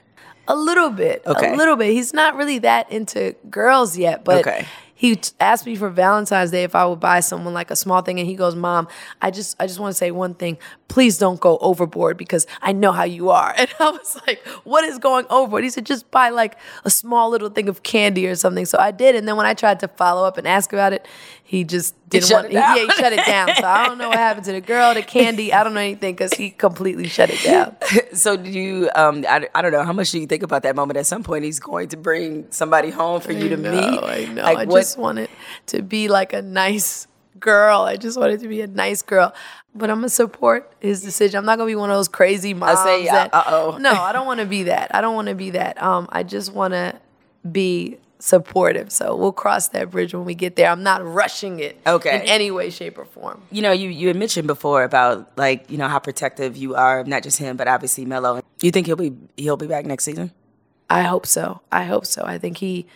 A little bit. Okay. A little bit. He's not really that into girls yet, but Okay. He asked me for Valentine's Day if I would buy someone like a small thing and he goes, "Mom, I just I just want to say one thing. Please don't go overboard because I know how you are." And I was like, "What is going overboard?" He said, "Just buy like a small little thing of candy or something." So I did, and then when I tried to follow up and ask about it, he just didn't shut want it he- yeah, he shut it down. So I don't know what happened to the girl, the candy, I don't know anything cuz he completely shut it down. So did you? Um, I, I don't know. How much do you think about that moment? At some point, he's going to bring somebody home for you to know, meet. I know. Like I what? just wanted to be like a nice girl. I just wanted to be a nice girl. But I'm gonna support his decision. I'm not gonna be one of those crazy moms. I say, that, uh, uh-oh. No, I don't want to be that. I don't want to be that. Um, I just want to be supportive. So we'll cross that bridge when we get there. I'm not rushing it. Okay. In any way, shape, or form. you know, you you had mentioned before about like you know how protective you are, of not just him, but obviously Melo. Do you think he'll be he'll be back next season? I hope so. I hope so. I think he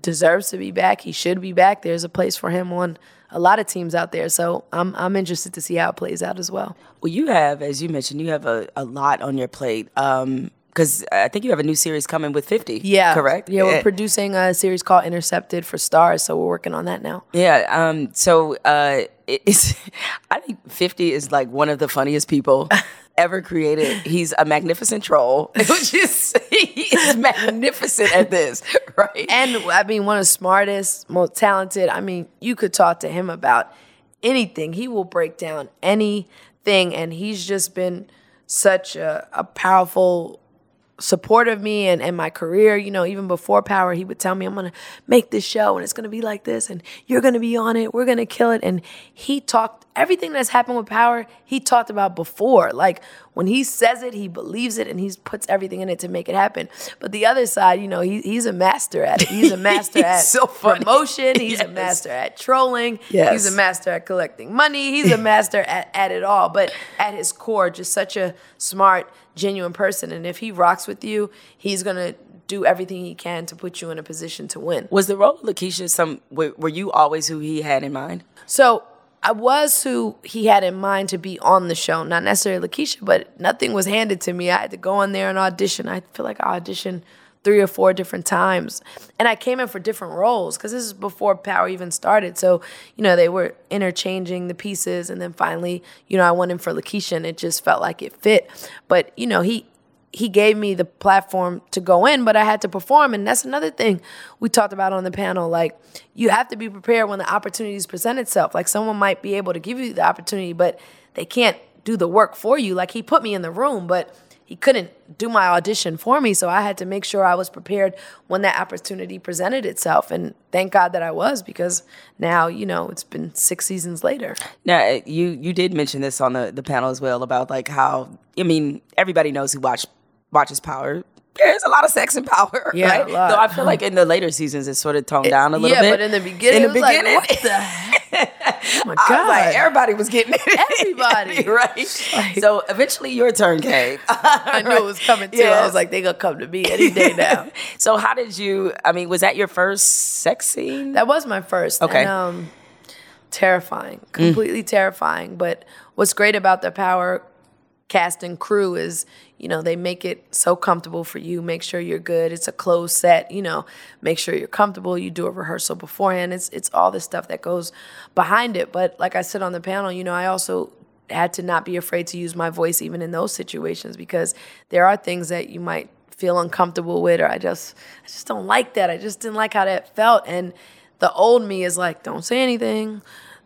deserves to be back. He should be back. There's a place for him on a lot of teams out there. So I'm I'm interested to see how it plays out as well. Well, you have, as you mentioned, you have a, a lot on your plate. Um, because I think you have a new series coming with Fifty. Yeah. correct. Yeah, we're producing a series called Intercepted for Starz, so we're working on that now. Yeah. Um. So, uh, it's. I think Fifty is like one of the funniest people ever created. He's a magnificent troll, which is he is magnificent at this, right? And I mean, one of the smartest, most talented. I mean, you could talk to him about anything. He will break down anything, and he's just been such a, a powerful support of me and, and my career. You know, even before Power, he would tell me, I'm going to make this show and it's going to be like this and you're going to be on it. We're going to kill it. And he talked everything that's happened with Power, he talked about before. Like when he says it, he believes it and he puts everything in it to make it happen. But the other side, you know, he, he's a master at it. He's a master He's at so funny. promotion. He's a master at trolling. Yes. He's a master at collecting money. He's a master at, at it all. But at his core, just such a smart, genuine person. And if he rocks with you, he's gonna do everything he can to put you in a position to win. Was the role of Lakeisha some? Were, were you always who he had in mind? So I was who he had in mind to be on the show, not necessarily Lakeisha, but nothing was handed to me. I had to go in there and audition. I feel like I auditioned three or four different times. And I came in for different roles because this is before Power even started. So, you know, they were interchanging the pieces. And then finally, you know, I went in for Lakeisha and it just felt like it fit. But, you know, he, he gave me the platform to go in, but I had to perform. And that's another thing we talked about on the panel. Like, you have to be prepared when the opportunities present itself. Like, someone might be able to give you the opportunity, but they can't do the work for you. Like, he put me in the room, but he couldn't do my audition for me. So I had to make sure I was prepared when that opportunity presented itself. And thank God that I was because now, you know, it's been six seasons later. Now you you did mention this on the, the panel as well about like how I mean everybody knows who watch watches Power. There's a lot of sex and power, Yeah, right? a lot. Though I feel like in the later seasons it's sort of toned down a little bit. yeah, bit. but in the beginning, in the it was beginning, like, what the heck? Oh my I was like, God. everybody was getting it. Everybody. right? so eventually your turn came. I knew it was coming too. I was like, they gonna come to me any day now. so how did you? I mean, was that your first sex scene? that was my first. Okay. And, um, terrifying, completely terrifying. But what's great about the Power cast and crew is, you know, they make it so comfortable for you. Make sure you're good. It's a closed set. You know, make sure you're comfortable. You do a rehearsal beforehand. It's it's all the stuff that goes behind it. But like I said on the panel, you know, I also had to not be afraid to use my voice even in those situations because there are things that you might feel uncomfortable with or I just I just don't like that. I just didn't like how that felt and the old me is like don't say anything.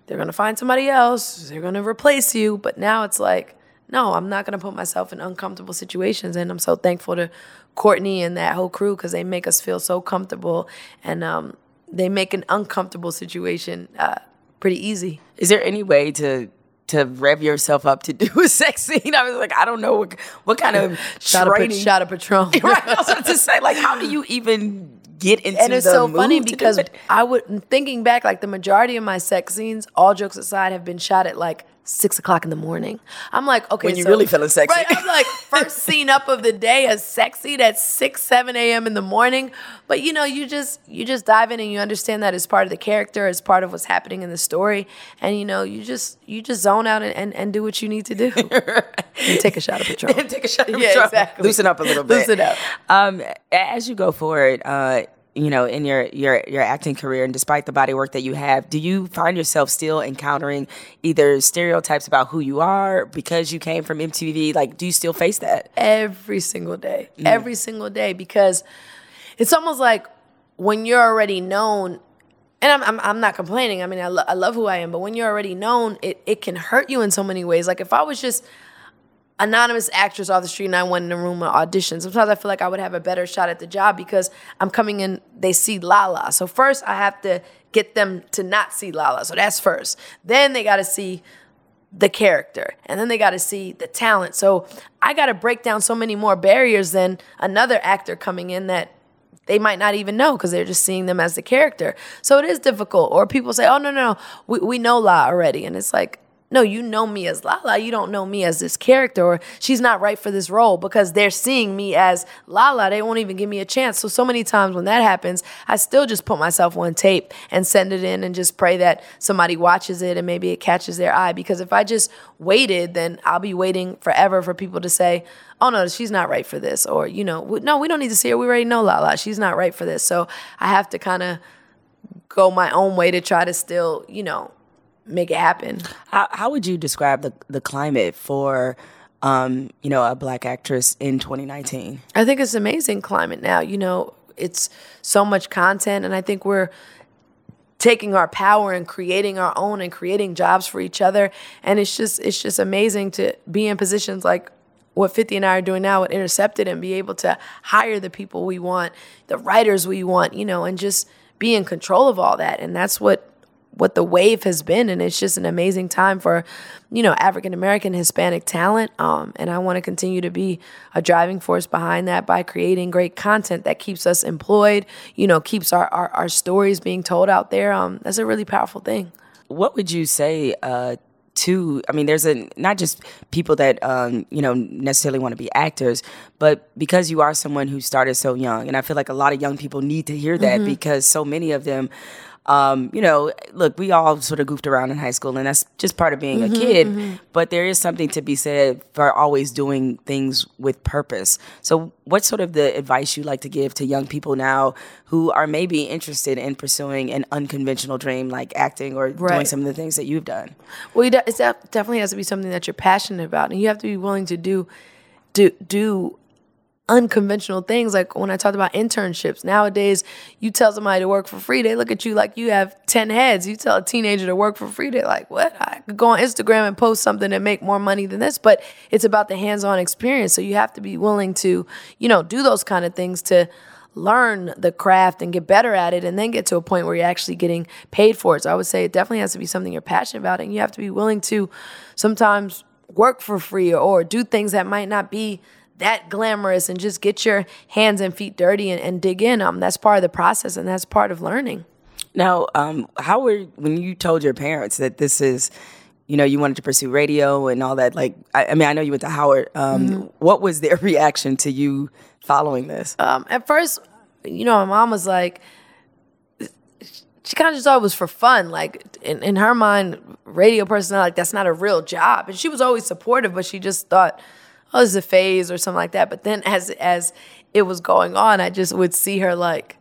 They're going to find somebody else. They're going to replace you. But now it's like no, I'm not going to put myself in uncomfortable situations and I'm so thankful to Courtney and that whole crew cuz they make us feel so comfortable and um, they make an uncomfortable situation uh, pretty easy. Is there any way to to rev yourself up to do a sex scene? I was like, I don't know what what kind of Shot training. shot a Patron. right, I was about to say, like, how do you even get into and it's so funny because? I would thinking back, like the majority of my sex scenes, all jokes aside, have been shot at like six o'clock in the morning. I'm like, okay, When you so- really feeling sexy. right? I'm like, first scene up of the day, a sex scene at six, seven a.m. in the morning. But you know, you just you just dive in and you understand that it's part of the character, it's part of what's happening in the story, and you know, you just you just zone out and, and, and do what you need to do, and take a shot of Patron. take a shot of Yeah, Patron. exactly. Loosen up a little bit. Loosen up. Um, as you go forward, uh, you know, in your your your acting career, and despite the body work that you have, do you find yourself still encountering either stereotypes about who you are because you came from MTV? Like, do you still face that? every single day, mm-hmm. every single day, because it's almost like when you're already known. And I'm, I'm, I'm not complaining. I mean, I, lo- I love who I am, but when you're already known, it, it can hurt you in so many ways. Like if I was just anonymous actress off the street and I went in a room and auditioned, sometimes I feel like I would have a better shot at the job because I'm coming in, they see Lala. So first I have to get them to not see Lala. So that's first. Then they got to see the character and then they got to see the talent. So I got to break down so many more barriers than another actor coming in that they might not even know because they're just seeing them as the character. So it is difficult. Or people say, oh, no, no, no, we, we know La already. And it's like, no, you know me as Lala. You don't know me as this character, or she's not right for this role because they're seeing me as Lala. They won't even give me a chance. So, so many times when that happens, I still just put myself on tape and send it in and just pray that somebody watches it and maybe it catches their eye. Because if I just waited, then I'll be waiting forever for people to say, oh no, she's not right for this. Or, you know, no, we don't need to see her. We already know Lala. She's not right for this. So I have to kind of go my own way to try to still, you know, make it happen. How, how would you describe the the climate for, um, you know, a black actress in 2019? I think it's amazing climate now. You know, it's so much content, and I think we're taking our power and creating our own and creating jobs for each other. And it's just it's just amazing to be in positions like what 50 and I are doing now with Intercepted and be able to hire the people we want, the writers we want, you know, and just be in control of all that. And that's what what the wave has been and it's just an amazing time for you know african american hispanic talent um, and i want to continue to be a driving force behind that by creating great content that keeps us employed you know keeps our, our, our stories being told out there um, that's a really powerful thing What would you say uh, to? I mean, there's a not just people that um, you know necessarily want to be actors, but because you are someone who started so young, and I feel like a lot of young people need to hear that because so many of them. Um, you know, look, we all sort of goofed around in high school, and that's just part of being a kid. But there is something to be said for always doing things with purpose. So, what's sort of the advice you like to give to young people now who are maybe interested in pursuing an unconventional dream like acting or doing some of the things that you've done? Well, it definitely has to be something that you're passionate about, and you have to be willing to do do do unconventional things. Like when I talked about internships, nowadays you tell somebody to work for free, they look at you like you have ten heads. You tell a teenager to work for free, they're like, "What? I could go on Instagram and post something and make more money than this." But it's about the hands-on experience, so you have to be willing to, you know, do those kind of things to learn the craft and get better at it and then get to a point where you're actually getting paid for it. So I would say it definitely has to be something you're passionate about and you have to be willing to sometimes work for free or, or do things that might not be that glamorous and just get your hands and feet dirty and, and dig in. Um, that's part of the process and that's part of learning. Now, um, how were when you told your parents that this is, you know, you wanted to pursue radio and all that? Like, I, I mean, I know you went to Howard. Um, What was their reaction to you following this? um, at first, you know, my mom was like, she kind of just thought it was for fun. Like in, in her mind, radio personality, like that's not a real job. And she was always supportive, but she just thought, oh, this is a phase or something like that. But then as as it was going on, I just would see her like,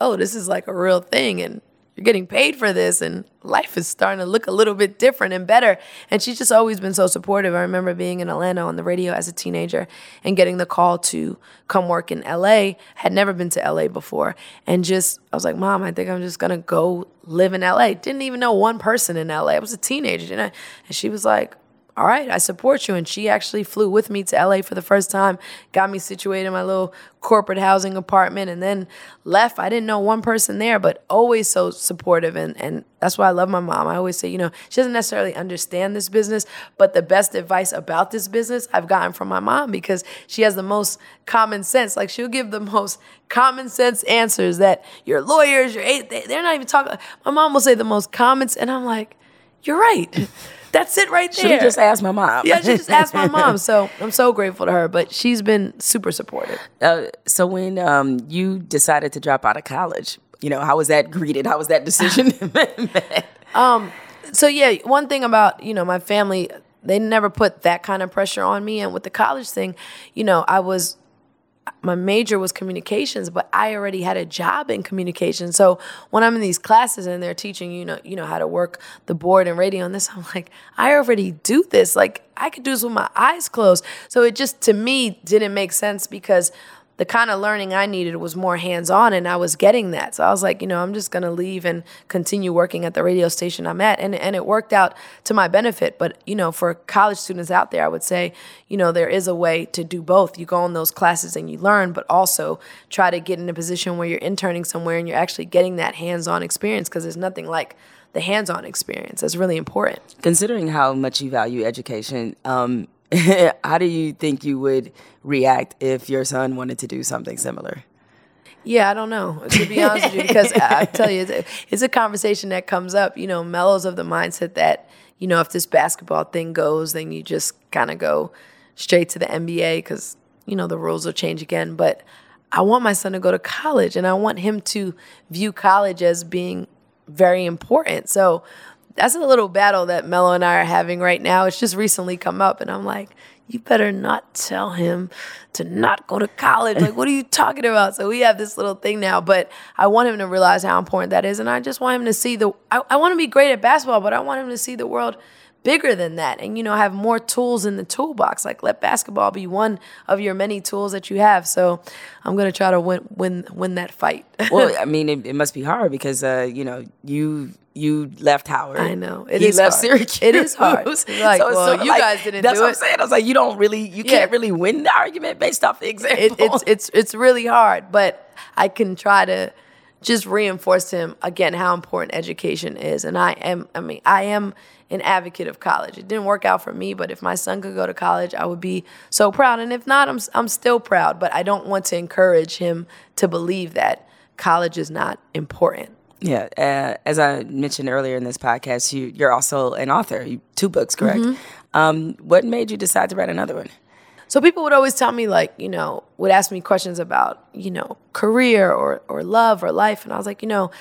oh, this is like a real thing, and you're getting paid for this, and life is starting to look a little bit different and better. And she's just always been so supportive. I remember being in Atlanta on the radio as a teenager and getting the call to come work in LA. Had never been to LA before, and just I was like, Mom, I think I'm just gonna go live in LA. Didn't even know one person in LA. I was a teenager, you know? and she was like. All right, I support you. And she actually flew with me to LA for the first time, got me situated in my little corporate housing apartment, and then left. I didn't know one person there, but always so supportive. And, and that's why I love my mom. I always say, you know, she doesn't necessarily understand this business, but the best advice about this business I've gotten from my mom because she has the most common sense. Like she'll give the most common sense answers that your lawyers, your they're not even talking. My mom will say the most comments, and I'm like, you're right. That's it right there. Should just asked my mom. Yeah, she just asked my mom. So I'm so grateful to her. But she's been super supportive. Uh, so when um, you decided to drop out of college, you know, how was that greeted? How was that decision? Um, so yeah, one thing about you know my family, they never put that kind of pressure on me. And with the college thing, you know, I was my major was communications, but I already had a job in communications. So when I'm in these classes and they're teaching you know you know how to work the board and radio and this, I'm like, I already do this. Like I could do this with my eyes closed. So it just to me didn't make sense because the kind of learning I needed was more hands on, and I was getting that. So I was like, you know, I'm just gonna leave and continue working at the radio station I'm at, and and it worked out to my benefit. But you know, for college students out there, I would say, you know, there is a way to do both. You go in those classes and you learn, but also try to get in a position where you're interning somewhere and you're actually getting that hands on experience because there's nothing like the hands on experience. That's really important. Considering how much you value education, um, how do you think you would react if your son wanted to do something similar? Yeah, I don't know, to be honest with you, because I tell you, it's a, it's a conversation that comes up. You know, Melo's of the mindset that, you know, if this basketball thing goes, then you just kind of go straight to the NBA because, you know, the rules will change again. But I want my son to go to college and I want him to view college as being very important. So that's a little battle that Melo and I are having right now. It's just recently come up, and I'm like, you better not tell him to not go to college. Like, what are you talking about? So we have this little thing now, but I want him to realize how important that is, and I just want him to see the. I, I want to be great at basketball, but I want him to see the world bigger than that and you know have more tools in the toolbox like let basketball be one of your many tools that you have so i'm going to try to win win win that fight well i mean it, it must be hard because uh, you know you you left Howard. I know it he is left hard. Syracuse. It is hard. Like, so, well, so, you like, guys didn't that's do what it. I'm saying. I was like, you don't really, you yeah. can't really win the argument based off the example. It, it's it's it's really hard, but I can try to just reinforce to him again how important education is. And I am, I mean, I am an advocate of college. It didn't work out for me, but if my son could go to college, I would be so proud. And if not, I'm I'm still proud. But I don't want to encourage him to believe that college is not important. Yeah, uh, as I mentioned earlier in this podcast, you you're also an author. You, two books, correct? Mm-hmm. Um, what made you decide to write another one? So people would always tell me like, you know, would ask me questions about, you know, career or or love or life, and I was like, you know,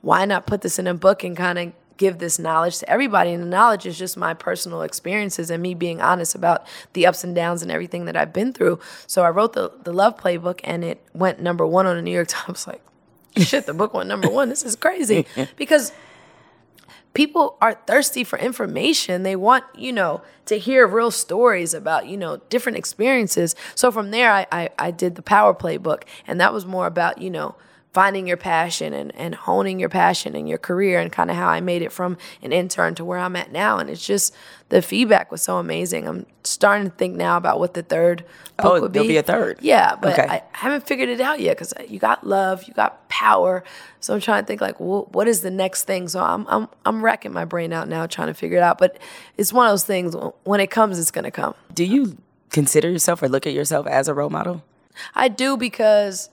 why not put this in a book and kind of give this knowledge to everybody. And the knowledge is just my personal experiences and me being honest about the ups and downs and everything that I've been through. So I wrote the, the Love Playbook and it went number one on the New York Times. Like, shit, the book went number one. This is crazy. because people are thirsty for information. They want, you know, to hear real stories about, you know, different experiences. So from there, I, I, I did the Power Playbook, and that was more about, you know, finding your passion and, and honing your passion and your career and kind of how I made it from an intern to where I'm at now. And it's just the feedback was so amazing. I'm starting to think now about what the third book oh, would be. be a third. Yeah, but okay. I haven't figured it out yet because you got love, you got power. So I'm trying to think like, well, what is the next thing? So I'm I'm I'm racking my brain out now trying to figure it out. But it's one of those things when it comes, it's gonna come. Do you consider yourself or look at yourself as a role model? I do because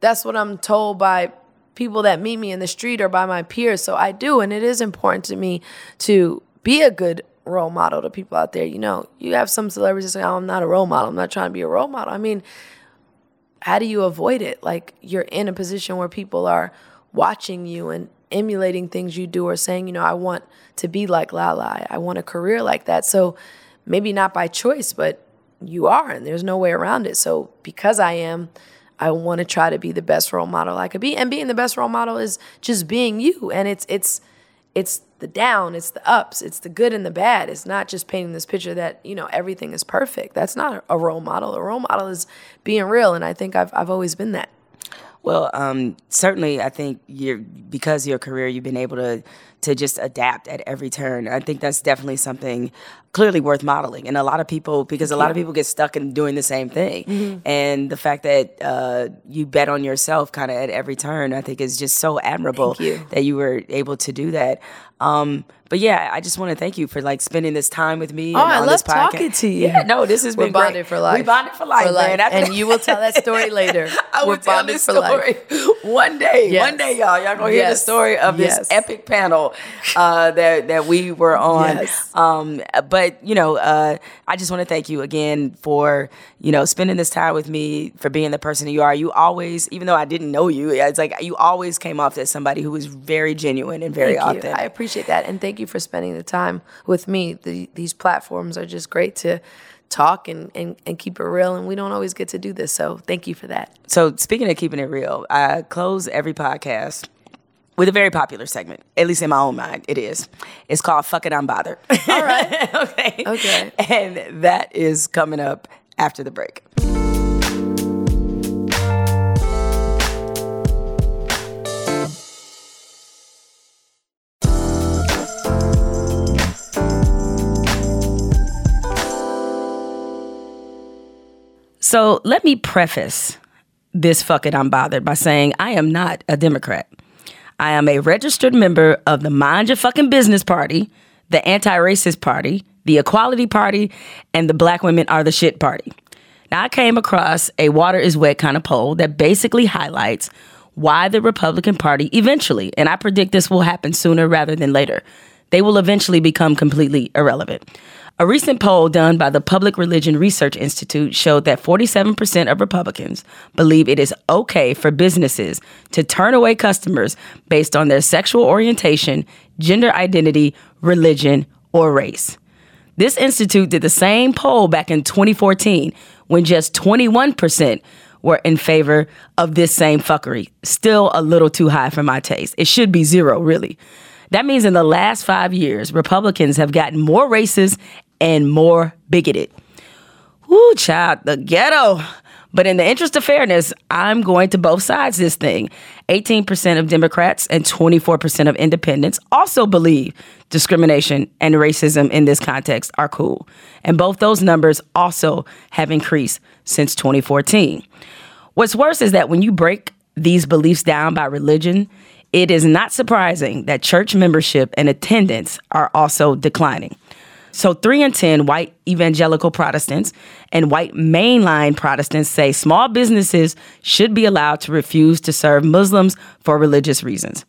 that's what I'm told by people that meet me in the street or by my peers. So I do, and it is important to me to be a good role model to people out there. You know, you have some celebrities say, "Oh, I'm not a role model. I'm not trying to be a role model." I mean, how do you avoid it? Like you're in a position where people are watching you and emulating things you do or saying, you know, I want to be like Lala. I want a career like that. So maybe not by choice, but you are, and there's no way around it. So because I am, I want to try to be the best role model I could be. And being the best role model is just being you. And it's it's it's the down, it's the ups, it's the good and the bad. It's not just painting this picture that, you know, everything is perfect. That's not a role model. A role model is being real. And I think I've I've always been that. Well, um, certainly, I think you're because your career, you've been able to to just adapt at every turn. I think that's definitely something clearly worth modeling. And a lot of people, because a lot of people get stuck in doing the same thing. Mm-hmm. And the fact that uh, you bet on yourself kind of at every turn, I think is just so admirable you. that you were able to do that. Um, but yeah, I just want to thank you for like spending this time with me. Oh, and I on love this podcast. talking to you. Yeah, no, this has We're been great. bonded for life. We bonded for life, For life. man. And you will tell that story later. I We're will tell this for life. story one day. Yes. One day, y'all. Y'all gonna hear the story of this epic panel uh, that that we were on. Yes. Um, but you know, uh, I just want to thank you again for you know spending this time with me, for being the person you are. You always, even though I didn't know you, it's like you always came off as somebody who was very genuine and very Thank you. authentic. I appreciate that, and thank you for spending the time with me. The, these platforms are just great to talk and, and, and keep it real, and we don't always get to do this. So thank you for that. So speaking of keeping it real, I close every podcast with a very popular segment. At least in my own mind, it is. It's called "Fuck It, I'm Bothered." All right. okay. Okay. And that is coming up after the break. So let me preface this fuck it, I'm bothered by saying I am not a Democrat. I am a registered member of the Mind Your Fucking Business Party, the Anti Racist Party, the Equality Party, and the Black Women Are the Shit Party. Now, I came across a water is wet kind of poll that basically highlights why the Republican Party eventually, and I predict this will happen sooner rather than later, they will eventually become completely irrelevant. A recent poll done by the Public Religion Research Institute showed that 47% of Republicans believe it is okay for businesses to turn away customers based on their sexual orientation, gender identity, religion, or race. This institute did the same poll back in 2014 when just 21% were in favor of this same fuckery. Still a little too high for my taste. It should be zero, really. That means in the last five years, Republicans have gotten more racist and more bigoted. Woo, child, the ghetto. But in the interest of fairness, I'm going to both sides this thing. 18% of Democrats and 24% of independents also believe discrimination and racism in this context are cool. And both those numbers also have increased since 2014. What's worse is that when you break these beliefs down by religion, it is not surprising that church membership and attendance are also declining. So, three in 10 white evangelical Protestants and white mainline Protestants say small businesses should be allowed to refuse to serve Muslims for religious reasons.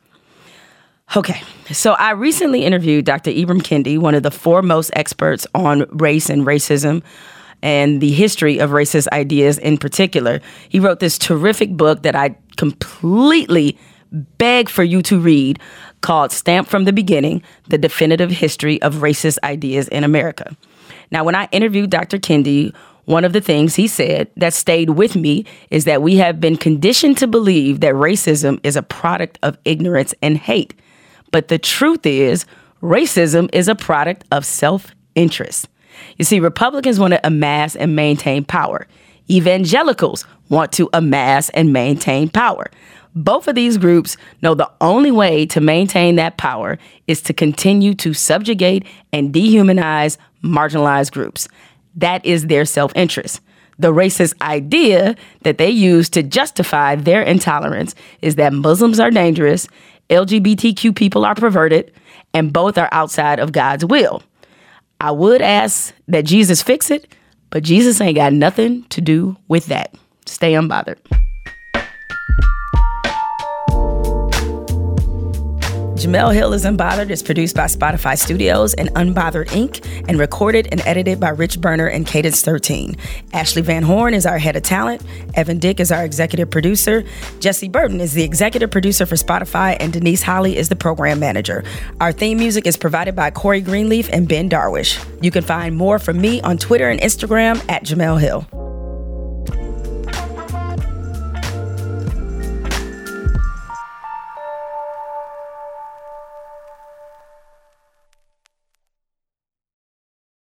Okay, so I recently interviewed Dr. Ibram Kendi, one of the foremost experts on race and racism and the history of racist ideas in particular. He wrote this terrific book that I completely beg for you to read called Stamped from the Beginning The Definitive History of Racist Ideas in America. Now, when I interviewed Dr. Kendi, one of the things he said that stayed with me is that we have been conditioned to believe that racism is a product of ignorance and hate. But the truth is, racism is a product of self interest. You see, Republicans want to amass and maintain power. Evangelicals want to amass and maintain power. Both of these groups know the only way to maintain that power is to continue to subjugate and dehumanize marginalized groups. That is their self interest. The racist idea that they use to justify their intolerance is that Muslims are dangerous, LGBTQ people are perverted, and both are outside of God's will. I would ask that Jesus fix it, but Jesus ain't got nothing to do with that. Stay unbothered. Jemele Hill is Unbothered is produced by Spotify Studios and Unbothered Inc. and recorded and edited by Rich Berner and Cadence 13. Ashley Van Horn is our head of talent. Evan Dick is our executive producer. Jesse Burton is the executive producer for Spotify, and Denise Holly is the program manager. Our theme music is provided by Corey Greenleaf and Ben Darwish. You can find more from me on Twitter and Instagram at Jemele Hill.